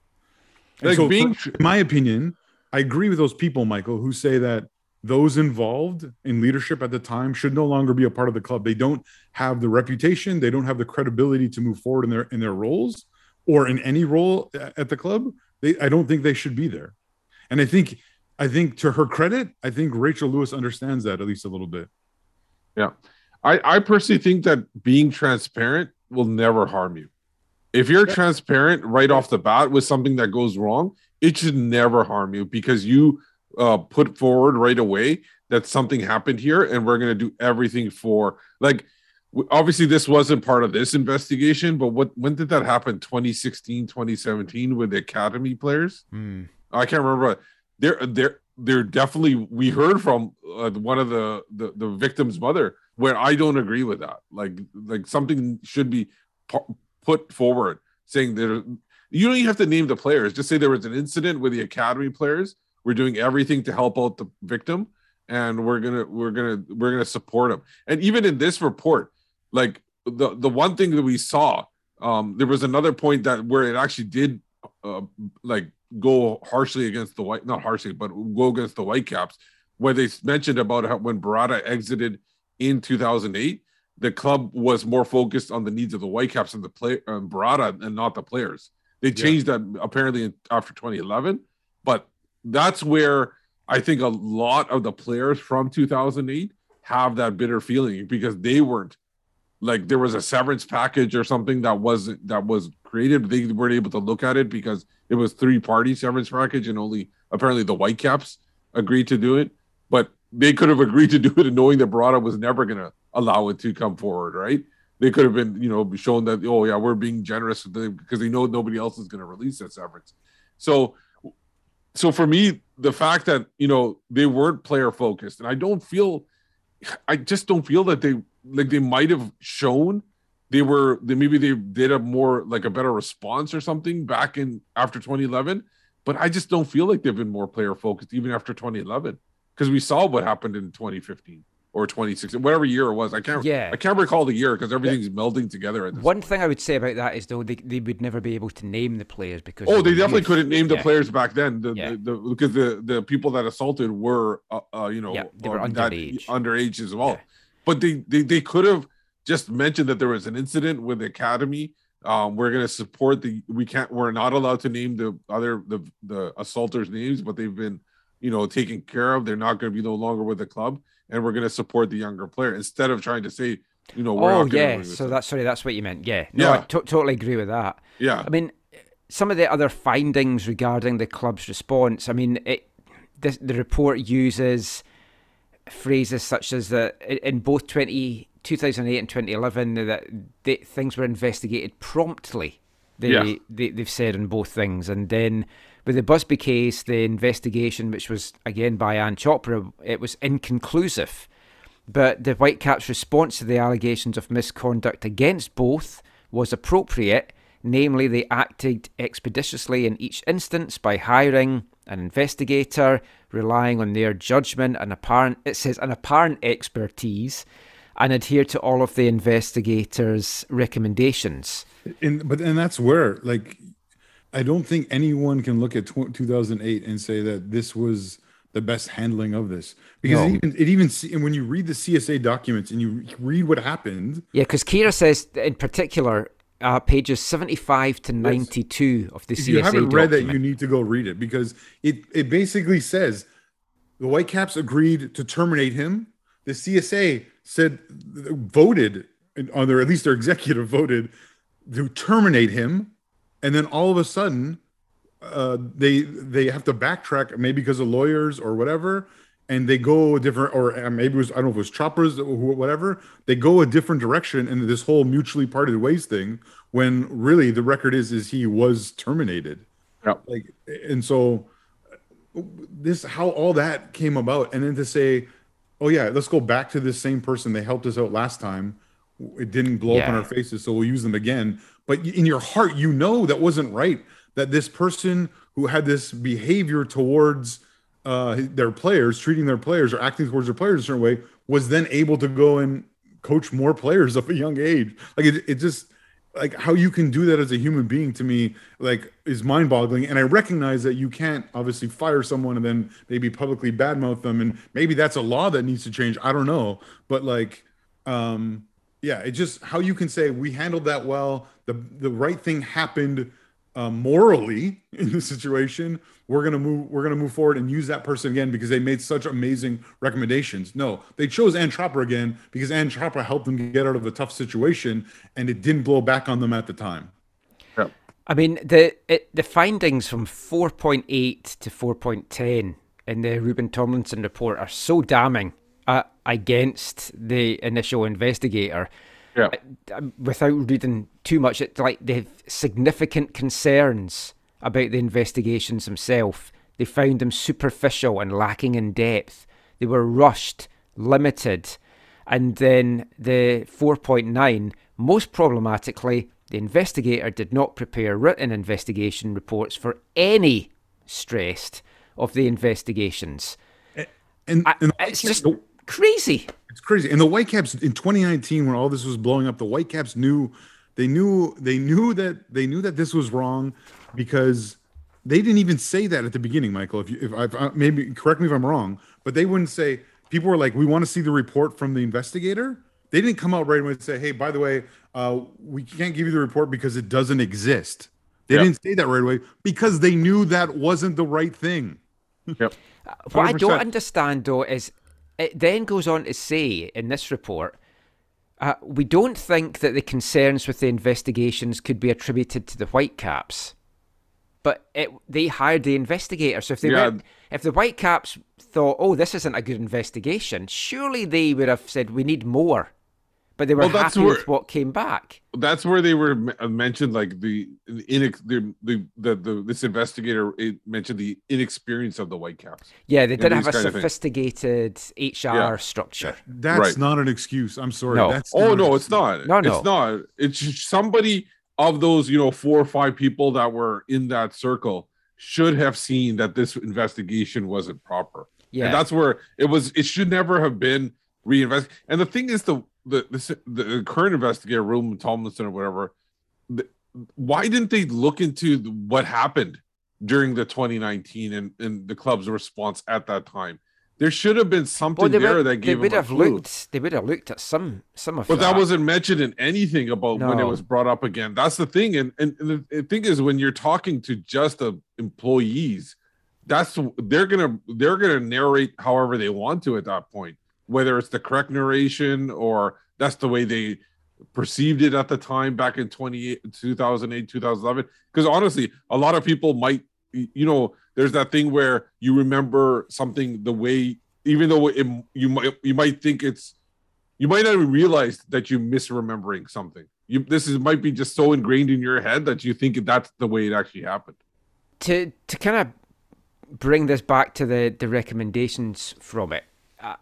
Like so being- for- in my opinion, I agree with those people, Michael, who say that those involved in leadership at the time should no longer be a part of the club. They don't have the reputation, they don't have the credibility to move forward in their in their roles or in any role at the club. They, I don't think they should be there. And I think I think to her credit, I think Rachel Lewis understands that at least a little bit. Yeah. I, I personally think that being transparent will never harm you. If you're transparent right off the bat with something that goes wrong, it should never harm you because you uh, put forward right away that something happened here and we're going to do everything for like obviously this wasn't part of this investigation but what when did that happen 2016 2017 with the academy players I can't remember. They're they're they're definitely. We heard from uh, one of the, the the victim's mother where I don't agree with that. Like like something should be pu- put forward saying that you don't even have to name the players. Just say there was an incident with the academy players. We're doing everything to help out the victim, and we're gonna we're gonna we're gonna support them. And even in this report, like the the one thing that we saw, um, there was another point that where it actually did uh, like go harshly against the white not harshly but go against the white caps when they mentioned about how when Birarda exited in 2008, the club was more focused on the needs of the Whitecaps and the play and Birarda and not the players. They changed that apparently in, after 2011, but that's where I think a lot of the players from 2008 have that bitter feeling because they weren't like there was a severance package or something that wasn't that was created. They weren't able to look at it because it was three party severance package and only apparently the Whitecaps agreed to do it. But they could have agreed to do it knowing that Birarda was never going to allow it to come forward, right? They could have been, you know, shown that oh yeah, we're being generous because they know nobody else is going to release that severance. So, so for me, the fact that you know they weren't player focused, and I don't feel, I just don't feel that they like they might have shown they were they maybe they did a more like a better response or something back in after 2011 but i just don't feel like they've been more player focused even after 2011 because we saw what happened in 2015 or 2016 whatever year it was i can't Yeah. i can't recall the year because everything's melding together at this One thing I would say about that is though they, they would never be able to name the players because Oh, they definitely couldn't name the Yeah. players back then. The, Yeah. the, the because the the people that assaulted were uh, uh you know Yeah, they were um, underage. underage as well. Yeah. But they, they they could have just mentioned that there was an incident with the academy. Um, we're gonna support the we can't we're not allowed to name the other the the assaulters names, but they've been you know taken care of. They're not gonna be no longer with the club, and we're gonna support the younger player instead of trying to say you know we're Oh yeah, so that's sorry, that's what you meant. Yeah, no, I Yeah. to- totally agree with that. yeah I mean, some of the other findings regarding the club's response. I mean, it this, the report uses phrases such as that in- in both 20, 2008 and 2011 that they, things were investigated promptly. They, Yeah. they they've said in both things, and then with the Busby case, the investigation, which was again by Anne Chopra, it was inconclusive. But the Whitecaps' response to the allegations of misconduct against both was appropriate, namely, they acted expeditiously in each instance by hiring an investigator, relying on their judgment and apparent, it says, an apparent expertise, and adhere to all of the investigators' recommendations. but and that's where like i don't think anyone can look at tw- 2008 and say that this was the best handling of this. Because No. it even, it even see- and when you read the csa documents and you read what happened Yeah, because Ciara says, in particular, uh, pages 75 to 92 of the if CSA you haven't read that you need to go read it because it it basically says the whitecaps agreed to terminate him. The csa said voted on their at least their executive voted to terminate him and then all of a sudden uh, they they have to backtrack maybe because of lawyers or whatever and they go a different or uh, maybe it was i don't know if it was choppers or whatever they go a different direction in this whole mutually parted ways thing when really the record is is he was terminated. Yeah. like and so this how all that came about and then to say oh yeah let's go back to this same person they helped us out last time it didn't blow up on our faces so we'll use them again but in your heart you know that wasn't right that this person who had this behavior towards uh, their players treating their players or acting towards their players a certain way was then able to go and coach more players of a young age. Like it, it just like how you can do that as a human being to me like is mind boggling and i recognize that you can't obviously fire someone and then maybe publicly badmouth them. And maybe that's a law that needs to change. I don't know. But like um yeah it just how you can say we handled that well the the right thing happened uh, morally in the situation we're gonna move we're gonna move forward and use that person again because they made such amazing recommendations. No they chose Ann Tropper again because Ann Tropper helped them get out of a tough situation and it didn't blow back on them at the time. Yeah. I mean, the it, the findings from 4.8 to 4.10 in the Rubin Thomlinson report are so damning against the initial investigator. yeah Without reading too much, it's like they have significant concerns about the investigations themselves. They found them superficial and lacking in depth. They were rushed, limited. And then the 4.9, most problematically, the investigator did not prepare written investigation reports for any stressed of the investigations. and, I, and the it's just the- crazy. It's crazy. And the Whitecaps in 2019, when all this was blowing up, the Whitecaps knew they knew they knew that they knew that this was wrong because they didn't even say that at the beginning, Michael. If you, if I uh, maybe correct me if I'm wrong, but they wouldn't say. People were like, "We want to see the report from the investigator." They didn't come out right away and say, "Hey, by the way, uh, we can't give you the report because it doesn't exist." They Yep. didn't say that right away because they knew that wasn't the right thing. Yep. What I don't understand though is it then goes on to say in this report, uh, we don't think that the concerns with the investigations could be attributed to the Whitecaps. But it, they hired the investigator, so if they Yeah. went, if the Whitecaps thought, "Oh, this isn't a good investigation," surely they would have said, "We need more." But they were Well, that's happy where- with what came back. that's where they were uh, mentioned like the in the, the the the this investigator mentioned the inexperience of the Whitecaps. Yeah, they did these have a kind of things. sophisticated HR Yeah. structure. That's Right. not an excuse. I'm sorry. No. That's Oh no, it's not. No, no. it's not. It's just somebody of those you know four or five people that were in that circle should have seen that this investigation wasn't proper. Yeah, And that's where it was. It should never have been reinvested. And the thing is, the the the, the current investigator, Roman Thomlinson or whatever, the, why didn't they look into the- what happened during the 2019 and, and the club's response at that time? There should have been something Well, they, there would, that they gave would them a have clue. looked. They would have looked at some some of But that. that wasn't mentioned in anything about when it was brought up again. That's the thing. And, and, and the thing is, when you're talking to just the employees, that's they're gonna they're gonna narrate however they want to at that point, whether it's the correct narration or that's the way they perceived it at the time back in 28 2008 2011 because honestly a lot of people might you know there's that thing where you remember something the way even though it, you might you might think it's you might not even realize that you're misremembering something. You this is might be just so ingrained in your head that you think that's the way it actually happened. to to kind of bring this back to the the recommendations from it.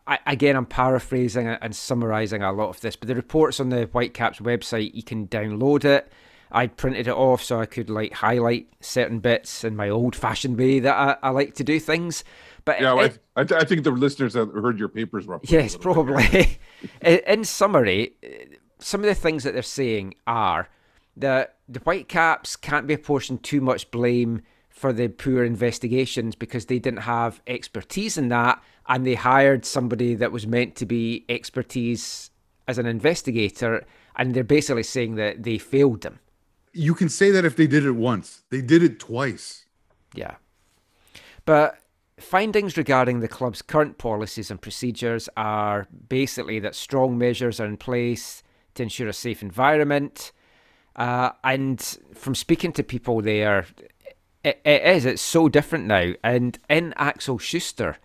I, again, I'm paraphrasing and summarising a lot of this, but the reports on the Whitecaps website, you can download it. I printed it off so I could like highlight certain bits in my old-fashioned way that I, I like to do things. But Yeah, it- I, I, th- I think the listeners have heard your papers a Yes, probably. in, summary, some of the things that they're saying are that the Whitecaps can't be apportioned too much blame for the poor investigations because they didn't have expertise in that and they hired somebody that was meant to be expertise as an investigator and they're basically saying that they failed them. You can say that if they did it once. They did it twice. Yeah. But findings regarding the club's current policies and procedures are basically that strong measures are in place to ensure a safe environment. Uh, and from speaking to people there, it, it is, it's so different now. And in Axel Schuster,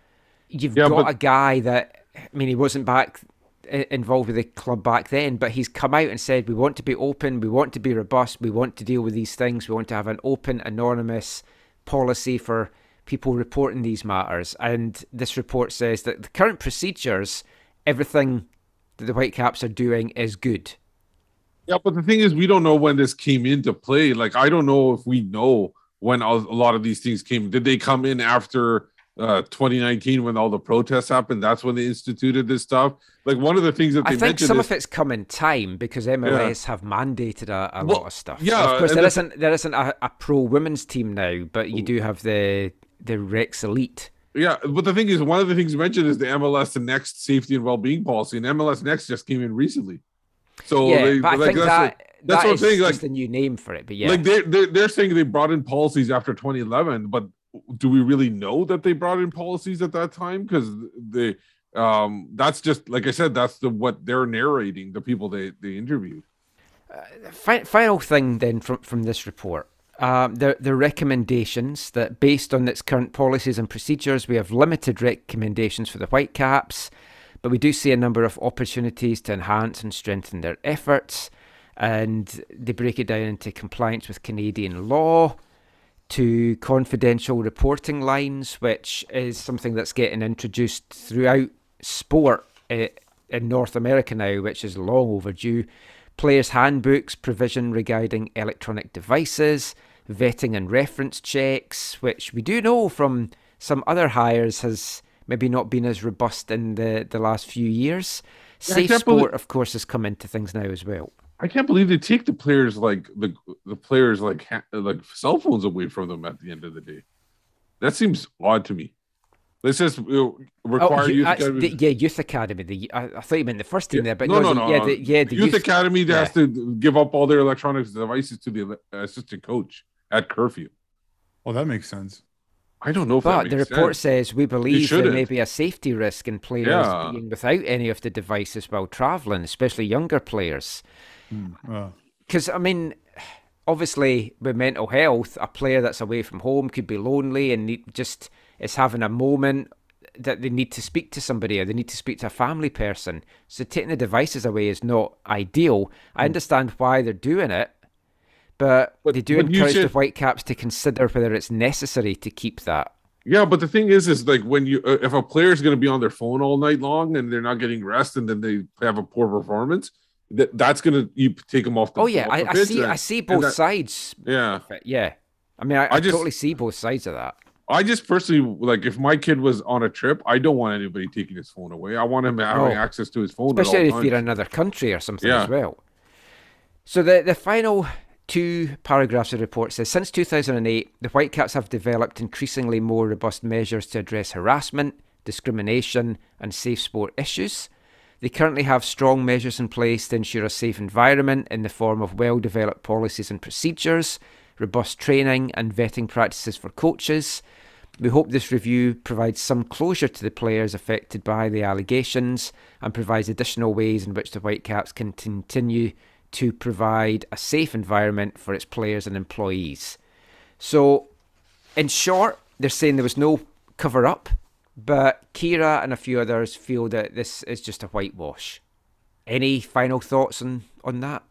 you've Yeah, got but- a guy that, I mean, he wasn't back eh, involved with the club back then, but he's come out and said, we want to be open, we want to be robust, we want to deal with these things, we want to have an open, anonymous policy for people reporting these matters. And this report says that the current procedures, everything that the Whitecaps are doing is good. Yeah, but the thing is, we don't know when this came into play. Like, I don't know if we know when a a lot of these things came. Did they come in after uh 2019 when all the protests happened? That's when they instituted this stuff. Like, one of the things that they I think mentioned some is, of it's come in time because MLS have mandated a, a Well, lot of stuff. yeah, of course there the- isn't there isn't a, a pro women's team now, but you do have the the Rex Elite. Yeah, but the thing is, one of the things mentioned is the MLS and Next safety and well-being policy, and MLS Next just came in recently. So yeah, they, but I think that's that what, that's that what I'm saying. Like, a new name for it. But yeah, like they're, they're they're saying they brought in policies after 2011, but do we really know that they brought in policies at that time? Because the um that's just like I said, that's the what they're narrating. The people they they interviewed. Fi- final thing then from from this report. Um, the the recommendations that based on its current policies and procedures, we have limited recommendations for the Whitecaps, but we do see a number of opportunities to enhance and strengthen their efforts. And they break it down into compliance with Canadian law, to confidential reporting lines, which is something that's getting introduced throughout sport uh, in North America now, which is long overdue. Players' handbooks, provision regarding electronic devices, vetting and reference checks, which we do know from some other hires has maybe not been as robust in the, the last few years. Yeah, Safe sport, believe- of course, has come into things now as well. I can't believe they take the players like the the players like ha- like cell phones away from them at the end of the day. That seems odd to me. Let's just uh, require Oh, you- youth uh, academy. the- yeah, youth academy. The I, I thought you meant the first team Yeah. there, but no, no, no, the- no. yeah, the, yeah, the youth, youth, academy yeah. has to give up all their electronics devices to the assistant coach at curfew. Oh, that makes sense. I don't know if that But the report sense. says we believe there may be a safety risk in players Yeah. being without any of the devices while travelling, especially younger players. Uh, Because I mean, obviously with mental health, a player that's away from home could be lonely and need, just is having a moment that they need to speak to somebody or they need to speak to a family person. So taking the devices away is not ideal. I understand why they're doing it, but, But- they do but encourage the Whitecaps to consider whether it's necessary to keep that. Yeah, but the thing is, is like when you uh, if a player is going to be on their phone all night long and they're not getting rest, and then they have a poor performance, that that's going to you take them off the. Oh yeah, I, I see. and- I see both that- sides. Yeah, Yeah, I mean, I, I, I just- totally see both sides of that. I just personally like if my kid was on a trip, I don't want anybody taking his phone away. I want him having No. access to his phone, especially all if you're in another country or something Yeah. as well. So the the final two paragraphs of the report says since 2008, the Whitecaps have developed increasingly more robust measures to address harassment, discrimination, and safe sport issues. They currently have strong measures in place to ensure a safe environment in the form of well developed policies and procedures, robust training, and vetting practices for coaches. We hope this review provides some closure to the players affected by the allegations and provides additional ways in which the Whitecaps can continue to provide a safe environment for its players and employees. So, in short, they're saying there was no cover up, but Ciara and a few others feel that this is just a whitewash. Any final thoughts on, on that?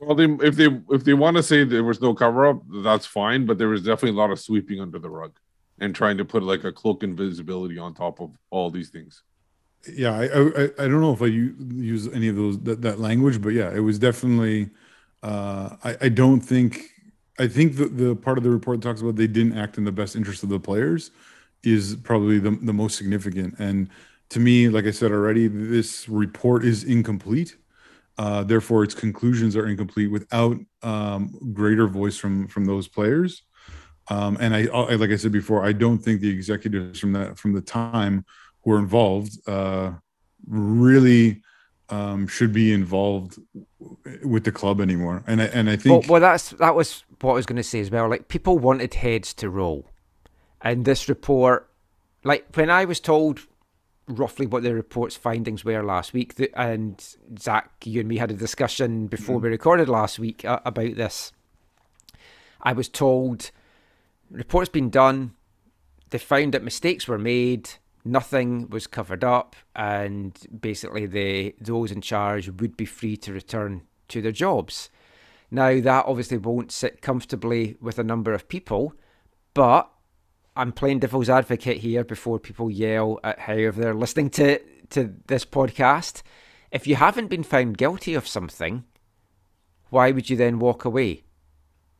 Well, they, if they if they want to say there was no cover up, that's fine. But there was definitely a lot of sweeping under the rug and trying to put like a cloak invisibility on top of all these things. yeah, I, I I don't know if I use any of those that, that language, but yeah, it was definitely. Uh, I I don't think I think the the part of the report talks about they didn't act in the best interest of the players is probably the the most significant. And to me, like I said already, this report is incomplete. Uh, therefore, its conclusions are incomplete without um, greater voice from from those players. Um, and I, I, like I said before, I don't think the executives from that from the time who are involved uh, really um, should be involved with the club anymore. And I and I Well, think well, that's that was what I was going to say as well. Like people wanted heads to roll, and this report, like when I was told roughly what the report's findings were last week, th- and Zach, you and me had a discussion before we recorded last week uh, about this. I was told report's been done. They found that mistakes were made. Nothing was covered up, and basically, the those in charge would be free to return to their jobs. Now, that obviously won't sit comfortably with a number of people, but I'm playing devil's advocate here before people yell at however they're listening to, to this podcast. If you haven't been found guilty of something, why would you then walk away?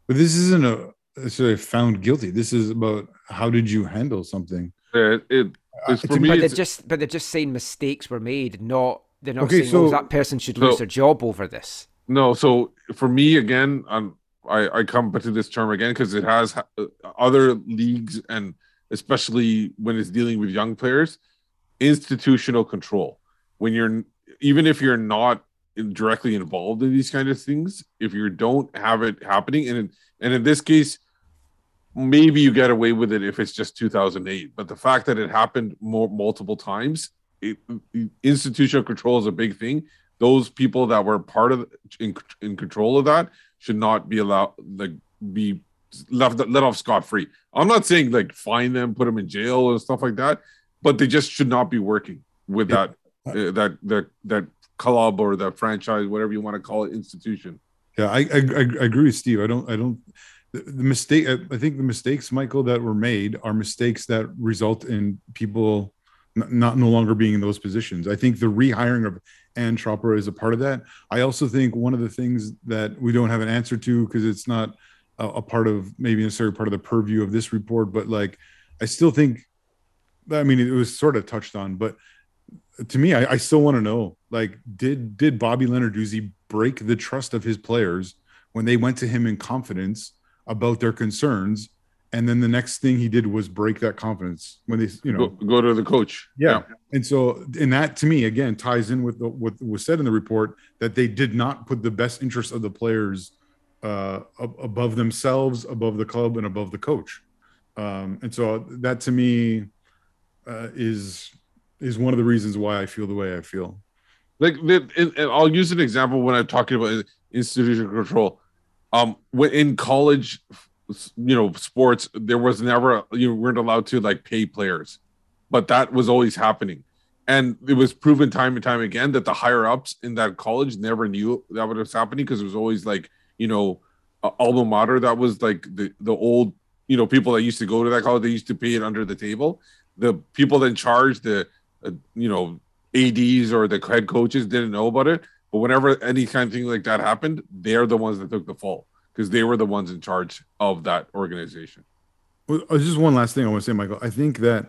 but this isn't a necessarily found guilty. This is about how did you handle something. Yeah, it, it it's Uh, for to me. But they're just but they're just saying mistakes were made, not they're not Okay, saying oh, that person should so- lose their job over this. no, so for me again, um, I I come to this term again because it has uh, other leagues and especially when it's dealing with young players, institutional control. When you're even if you're not directly involved in these kind of things, if you don't have it happening, and in, and in this case, maybe you get away with it if it's just 2008. But the fact that it happened more multiple times, it, institutional control is a big thing. Those people that were part of in, in control of that should not be allowed like be left let off scot free. I'm not saying like fine them, put them in jail and stuff like that, but they just should not be working with Yeah. that uh, that that that club or that franchise, whatever you want to call it, institution. Yeah, I, I, I agree with Steve. I don't I don't the, the mistake I I think the mistakes, Michael, that were made are mistakes that result in people not no longer being in those positions. I think the rehiring of Ann Chopra is a part of that. I also think one of the things that we don't have an answer to because it's not a, a part of maybe necessarily part of the purview of this report, but like I still think I mean it was sort of touched on, but to me, I, I still want to know like did did Bobby Lenarduzzi break the trust of his players when they went to him in confidence about their concerns, and then the next thing he did was break that confidence when they you know Go, go to the coach. yeah. And so, and that to me again ties in with the, what was said in the report that they did not put the best interest of the players uh, above themselves, above the club, and above the coach. Um, and so that to me uh, is is one of the reasons why I feel the way I feel. like and I'll use an example when I'm talking about institutional control. Um, when in college, you know, sports, there was never you weren't allowed to like pay players, but that was always happening, and it was proven time and time again that the higher ups in that college never knew that was happening because it was always like you know, alma mater that was like the the old you know people that used to go to that college they used to pay it under the table. The people in charge, the uh, you know ads or the head coaches didn't know about it. But whenever any kind of thing like that happened they're the ones that took the fall because they were the ones in charge of that organization Well, uh, just one last thing I want to say, Michael. I think that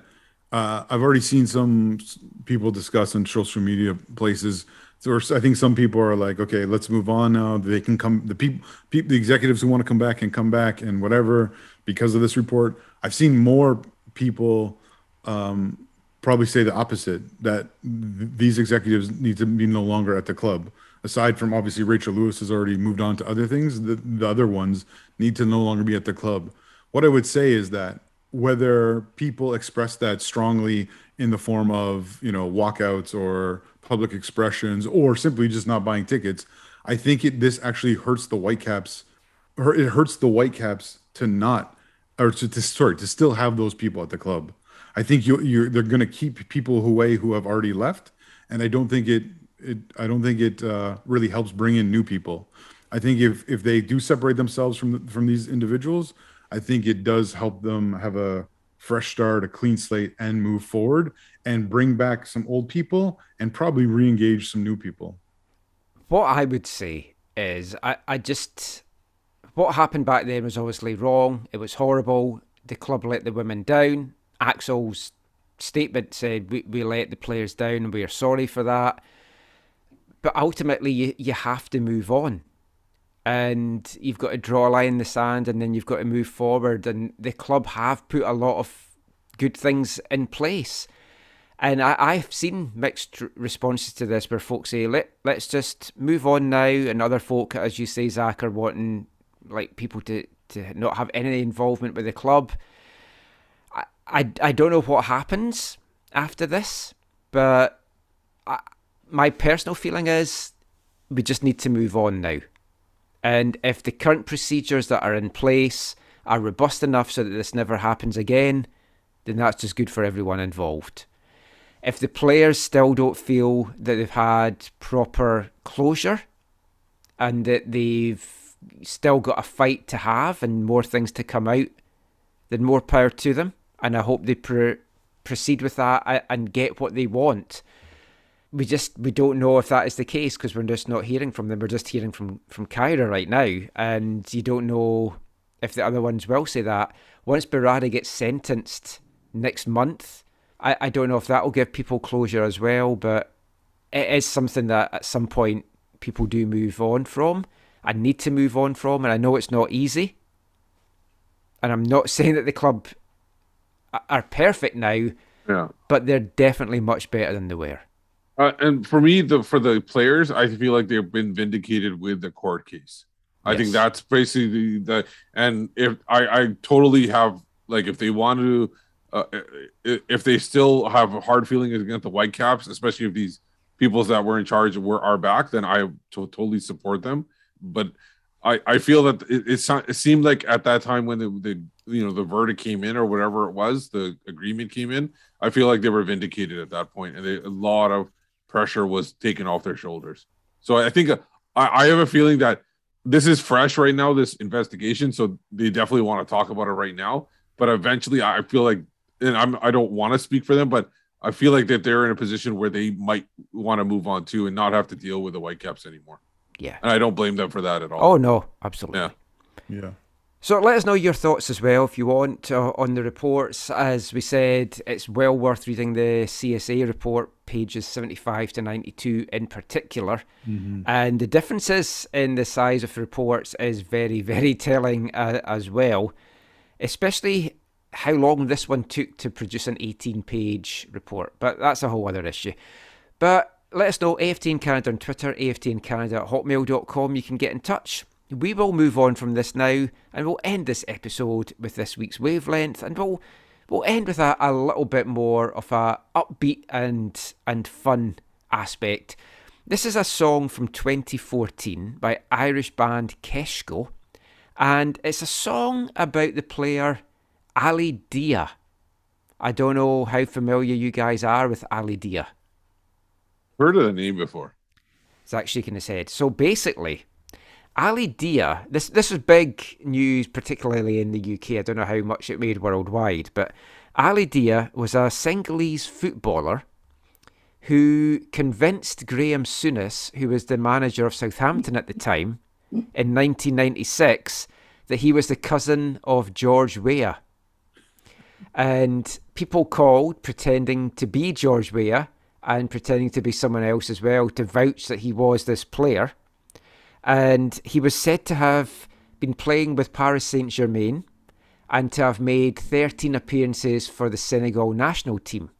uh, I've already seen some people discuss on social media places. So I think some people are like, okay, let's move on now. They can come. The people, people, the executives who want to come back can come back and whatever because of this report. I've seen more people um, probably say the opposite that th- these executives need to be no longer at the club. Aside from obviously Rachel Lewis has already moved on to other things, the, the other ones need to no longer be at the club. What I would say is that whether people express that strongly in the form of you know walkouts or public expressions or simply just not buying tickets, I think it this actually hurts the Whitecaps, or it hurts the Whitecaps to not or to, to sorry to still have those people at the club. I think you you're they're going to keep people away who have already left, and I don't think it it I don't think it uh, really helps bring in new people. I think if if they do separate themselves from from these individuals, I think it does help them have a fresh start, a clean slate, and move forward and bring back some old people and probably re-engage some new people. What I would say is, I, I just. What happened back then was obviously wrong. It was horrible. The club let the women down. Axel's statement said, we, we let the players down and we are sorry for that. But ultimately, you, you have to move on. And you've got to draw a line in the sand and then you've got to move forward. And the club have put a lot of good things in place. And I, I've seen mixed responses to this where folks say, Let, let's just move on now. And other folk, as you say, Zach, are wanting like people to, to not have any involvement with the club. I, I, I don't know what happens after this, but my personal feeling is we just need to move on now. And if the current procedures that are in place are robust enough so that this never happens again, then that's just good for everyone involved. If the players still don't feel that they've had proper closure and that they've still got a fight to have and more things to come out, then more power to them. And I hope they pr- proceed with that and get what they want. We just we don't know if that is the case because we're just not hearing from them. We're just hearing from from Ciara right now, and you don't know if the other ones will say that. Once Birarda gets sentenced next month, I, I don't know if that will give people closure as well, but it is something that at some point people do move on from and need to move on from. And I know it's not easy. And I'm not saying that the club are perfect now, yeah but they're definitely much better than they were. Uh, and for me the for the players i feel like they've been vindicated with the court case. I think that's basically the and if i i totally have like if they want to uh, if they still have hard feelings against the whitecaps especially if these peoples that were in charge were are back then i to- totally support them. But i i feel that it, it, so- it seemed like at that time when the, the you know the verdict came in or whatever it was the agreement came in i feel like they were vindicated at that point and they, a lot of pressure was taken off their shoulders so i think uh, I, I have a feeling that this is fresh right now this investigation so they definitely want to talk about it right now but eventually i feel like and i'm i don't want to speak for them but i feel like that they're in a position where they might want to move on too and not have to deal with the whitecaps anymore Yeah. and i don't blame them for that at all Oh no, absolutely. Yeah. Yeah. So let us know your thoughts as well if you want uh, on the reports. As we said, it's well worth reading the CSA report, pages 75 to 92 in particular. And the differences in the size of the reports is very, very telling uh, as well, especially how long this one took to produce an 18 page report. But that's a whole other issue. But let us know, AFTN Canada on Twitter, AFTN Canada at hotmail.com. You can get in touch. We will move on from this now and we'll end this episode with this week's wavelength and we'll we'll end with a, a little bit more of a upbeat and and fun aspect. This is a song from 2014 by Irish band Keshko and it's a song about the player Ali Dia. I don't know how familiar you guys are with Ali Dia. Heard of the name before. It's Zach shaking his head. So basically, Ali Dia, this this was big news, particularly in the UK. I don't know how much it made worldwide, but Ali Dia was a Senegalese footballer who convinced Graham Souness, who was the manager of Southampton at the time, in 1996, that he was the cousin of George Weah. And people called pretending to be George Weah and pretending to be someone else as well to vouch that he was this player. And he was said to have been playing with Paris Saint Germain and to have made 13 appearances for the Senegal national team.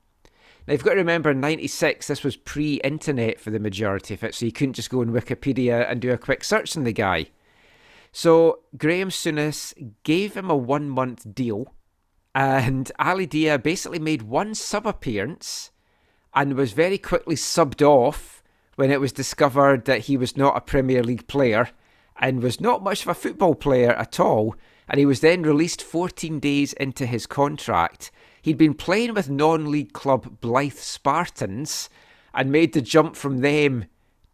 Now, you've got to remember, in 96, this was pre internet for the majority of it, so you couldn't just go on Wikipedia and do a quick search on the guy. So, Graham Souness gave him a one month deal, and Ali Dia basically made one sub appearance and was very quickly subbed off when it was discovered that he was not a Premier League player and was not much of a football player at all. And he was then released 14 days into his contract. He'd been playing with non league club Blyth Spartans and made the jump from them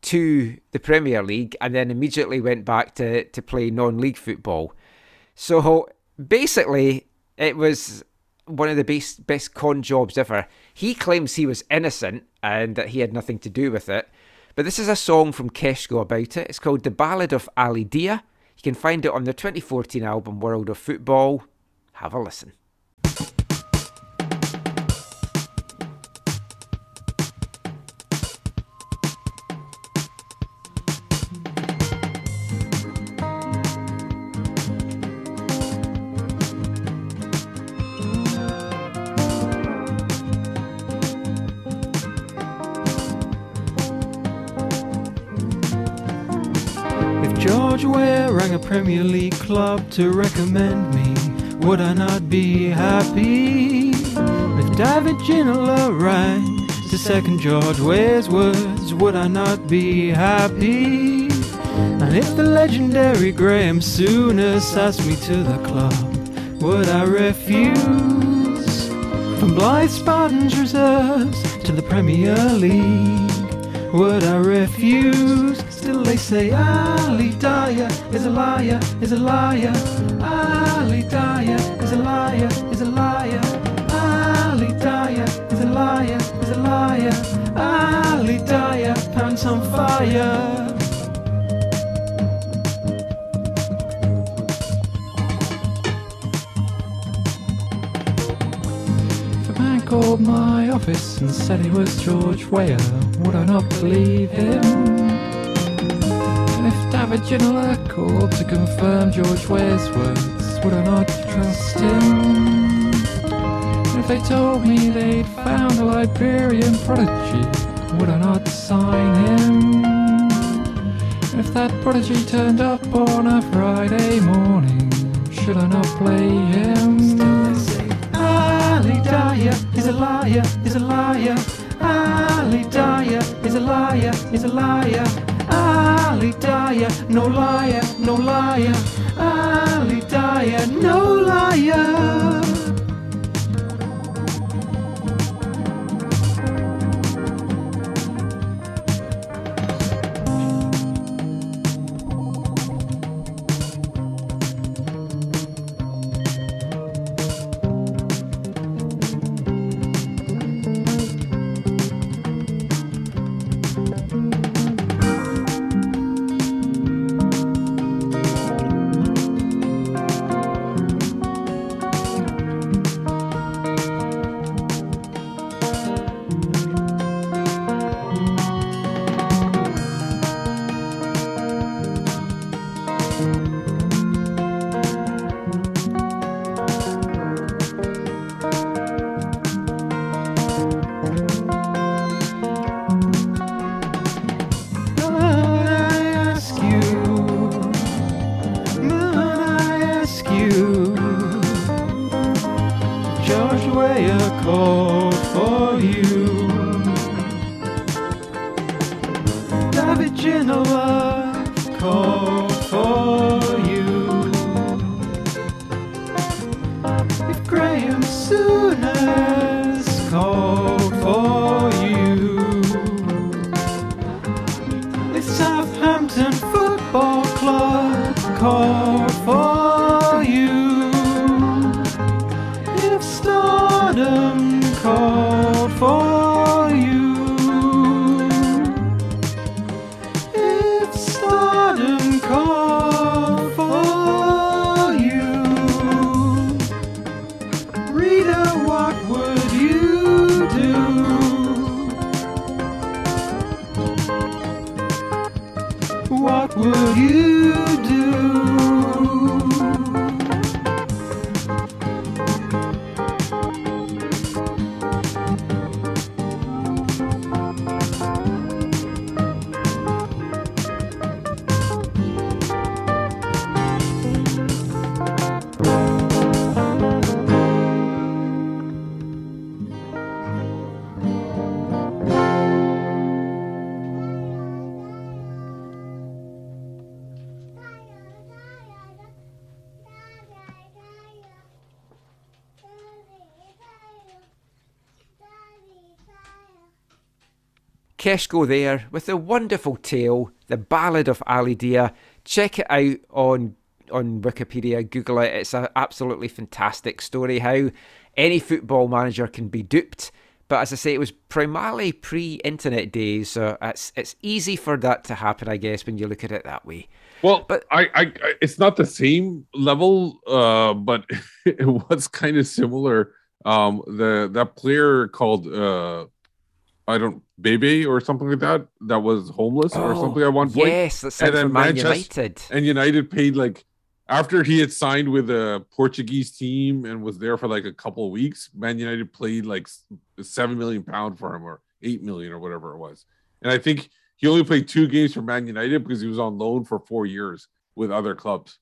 to the Premier League and then immediately went back to, to play non league football. So basically, it was one of the best, best con jobs ever. He claims he was innocent and that he had nothing to do with it. But this is a song from Keshko about it. It's called The Ballad of Ali Dia. You can find it on their 2014 album World of Football. Have a listen. To recommend me, would I not be happy? If David Ginola rang to second George Weah's words, would I not be happy? And if the legendary Graham Souness asked me to the club, would I refuse? From Blyth Spartans reserves to the Premier League, would I refuse? They say Ali Dia is a liar, is a liar. Ali Dia is a liar, is a liar. Ali Dia is a liar, is a liar. Ali Dia pants on fire. Called my office and said he was George Weah, would I not believe him? Ginola called to confirm George Weah's words, would I not trust him? If they told me they'd found a Liberian prodigy, would I not sign him? If that prodigy turned up on a Friday morning, should I not play him? Still they say, Ali Dia is a liar, is a liar. Ali Dia is a liar, is a liar. Ali Dia, no liar, no liar. Ali Dia, no liar. Keshko there with the wonderful tale, The Ballad of Ali Dia. Check it out on on Wikipedia, Google it. It's an absolutely fantastic story how any football manager can be duped. But as I say, it was primarily pre-internet days, so it's it's easy for that to happen, I guess, when you look at it that way. Well, But- I, I, I, it's not the same level, uh, but it was kind of similar. Um, the that player called uh, I don't Bebe or something like that, that was homeless or Oh, something at one point. Yes, that's And then Man Manchester- United. And United paid like after he had signed with a Portuguese team and was there for like a couple of weeks. Man United played like seven million pound for him or eight million or whatever it was. And I think he only played two games for Man United because he was on loan for four years with other clubs.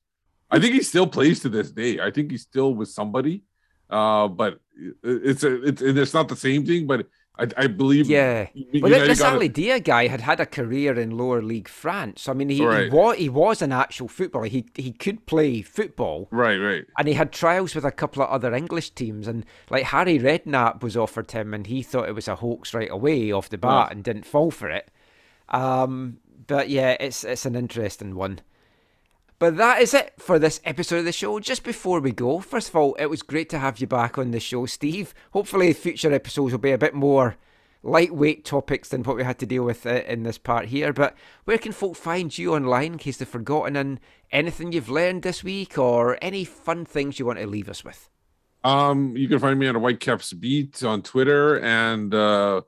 I think he still plays to this day. I think he's still with somebody, uh, but it's a it's and it's not the same thing. But I, I believe Yeah. U- Well, United this got Ali Dia guy had had a career in lower league France. I mean, he, Right. he was he was an actual footballer. He he could play football, right, right. and he had trials with a couple of other English teams. And like Harry Redknapp was offered him, and he thought it was a hoax right away off the bat and didn't fall for it. Um, but yeah, it's it's an interesting one. But that is it for this episode of the show. Just before we go, first of all, it was great to have you back on the show, Steve. Hopefully, future episodes will be a bit more lightweight topics than what we had to deal with uh, in this part here. But where can folk find you online in case they've forgotten and anything you've learned this week or any fun things you want to leave us with? Um, you can find me on Whitecaps beat on Twitter, and uh,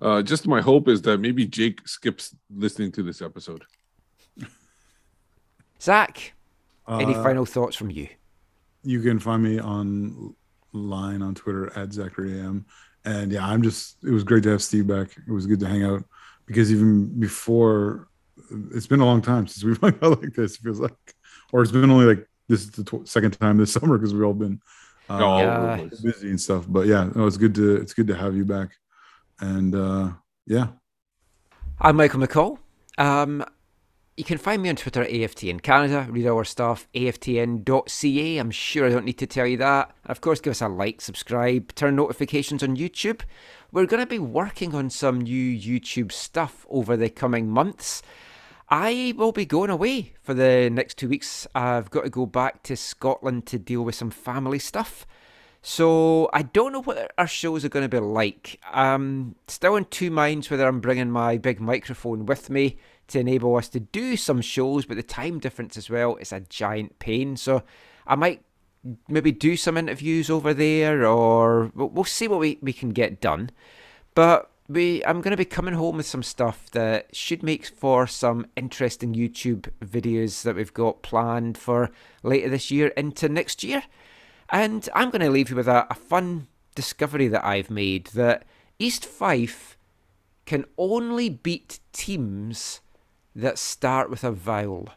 uh, just my hope is that maybe Jake skips listening to this episode. Zach, any Uh, final thoughts from you? you can find me online on Twitter at Zachary M. And yeah, I'm just it was great to have Steve back. It was good to hang out because even before it's been a long time since we've hung out like this, it feels like, or it's been only like this is the tw- second time this summer because we've all been uh, all Yeah. the busy and stuff. But yeah, no, it's good to it's good to have you back. And uh yeah, I'm Michael McColl. Um, you can find me on Twitter at AFTN Canada. Read our stuff, aftn.ca. I'm sure I don't need to tell you that. Of course, give us a like, subscribe, turn notifications on YouTube. We're going to be working on some new YouTube stuff over the coming months. I will be going away for the next two weeks. I've got to go back to Scotland to deal with some family stuff. So I don't know what our shows are going to be like. I'm still in two minds whether I'm bringing my big microphone with me to enable us to do some shows, but the time difference as well is a giant pain. So I might maybe do some interviews over there, or we'll, see what we, we can get done. But we, I'm going to be coming home with some stuff that should make for some interesting YouTube videos that we've got planned for later this year into next year. And I'm going to leave you with a, a fun discovery that I've made that East Fife can only beat teams that start with a vowel.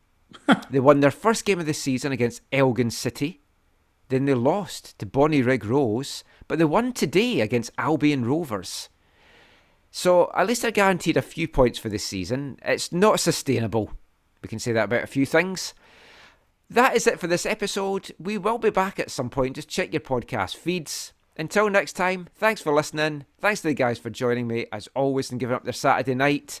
they won their first game of the season against Elgin City. Then they lost to Bonnyrigg Rose, but they won today against Albion Rovers. So at least they're guaranteed a few points for this season. It's not sustainable. We can say that about a few things. That is it for this episode. We will be back at some point. Just check your podcast feeds. Until next time, thanks for listening. Thanks to the guys for joining me as always and giving up their Saturday night.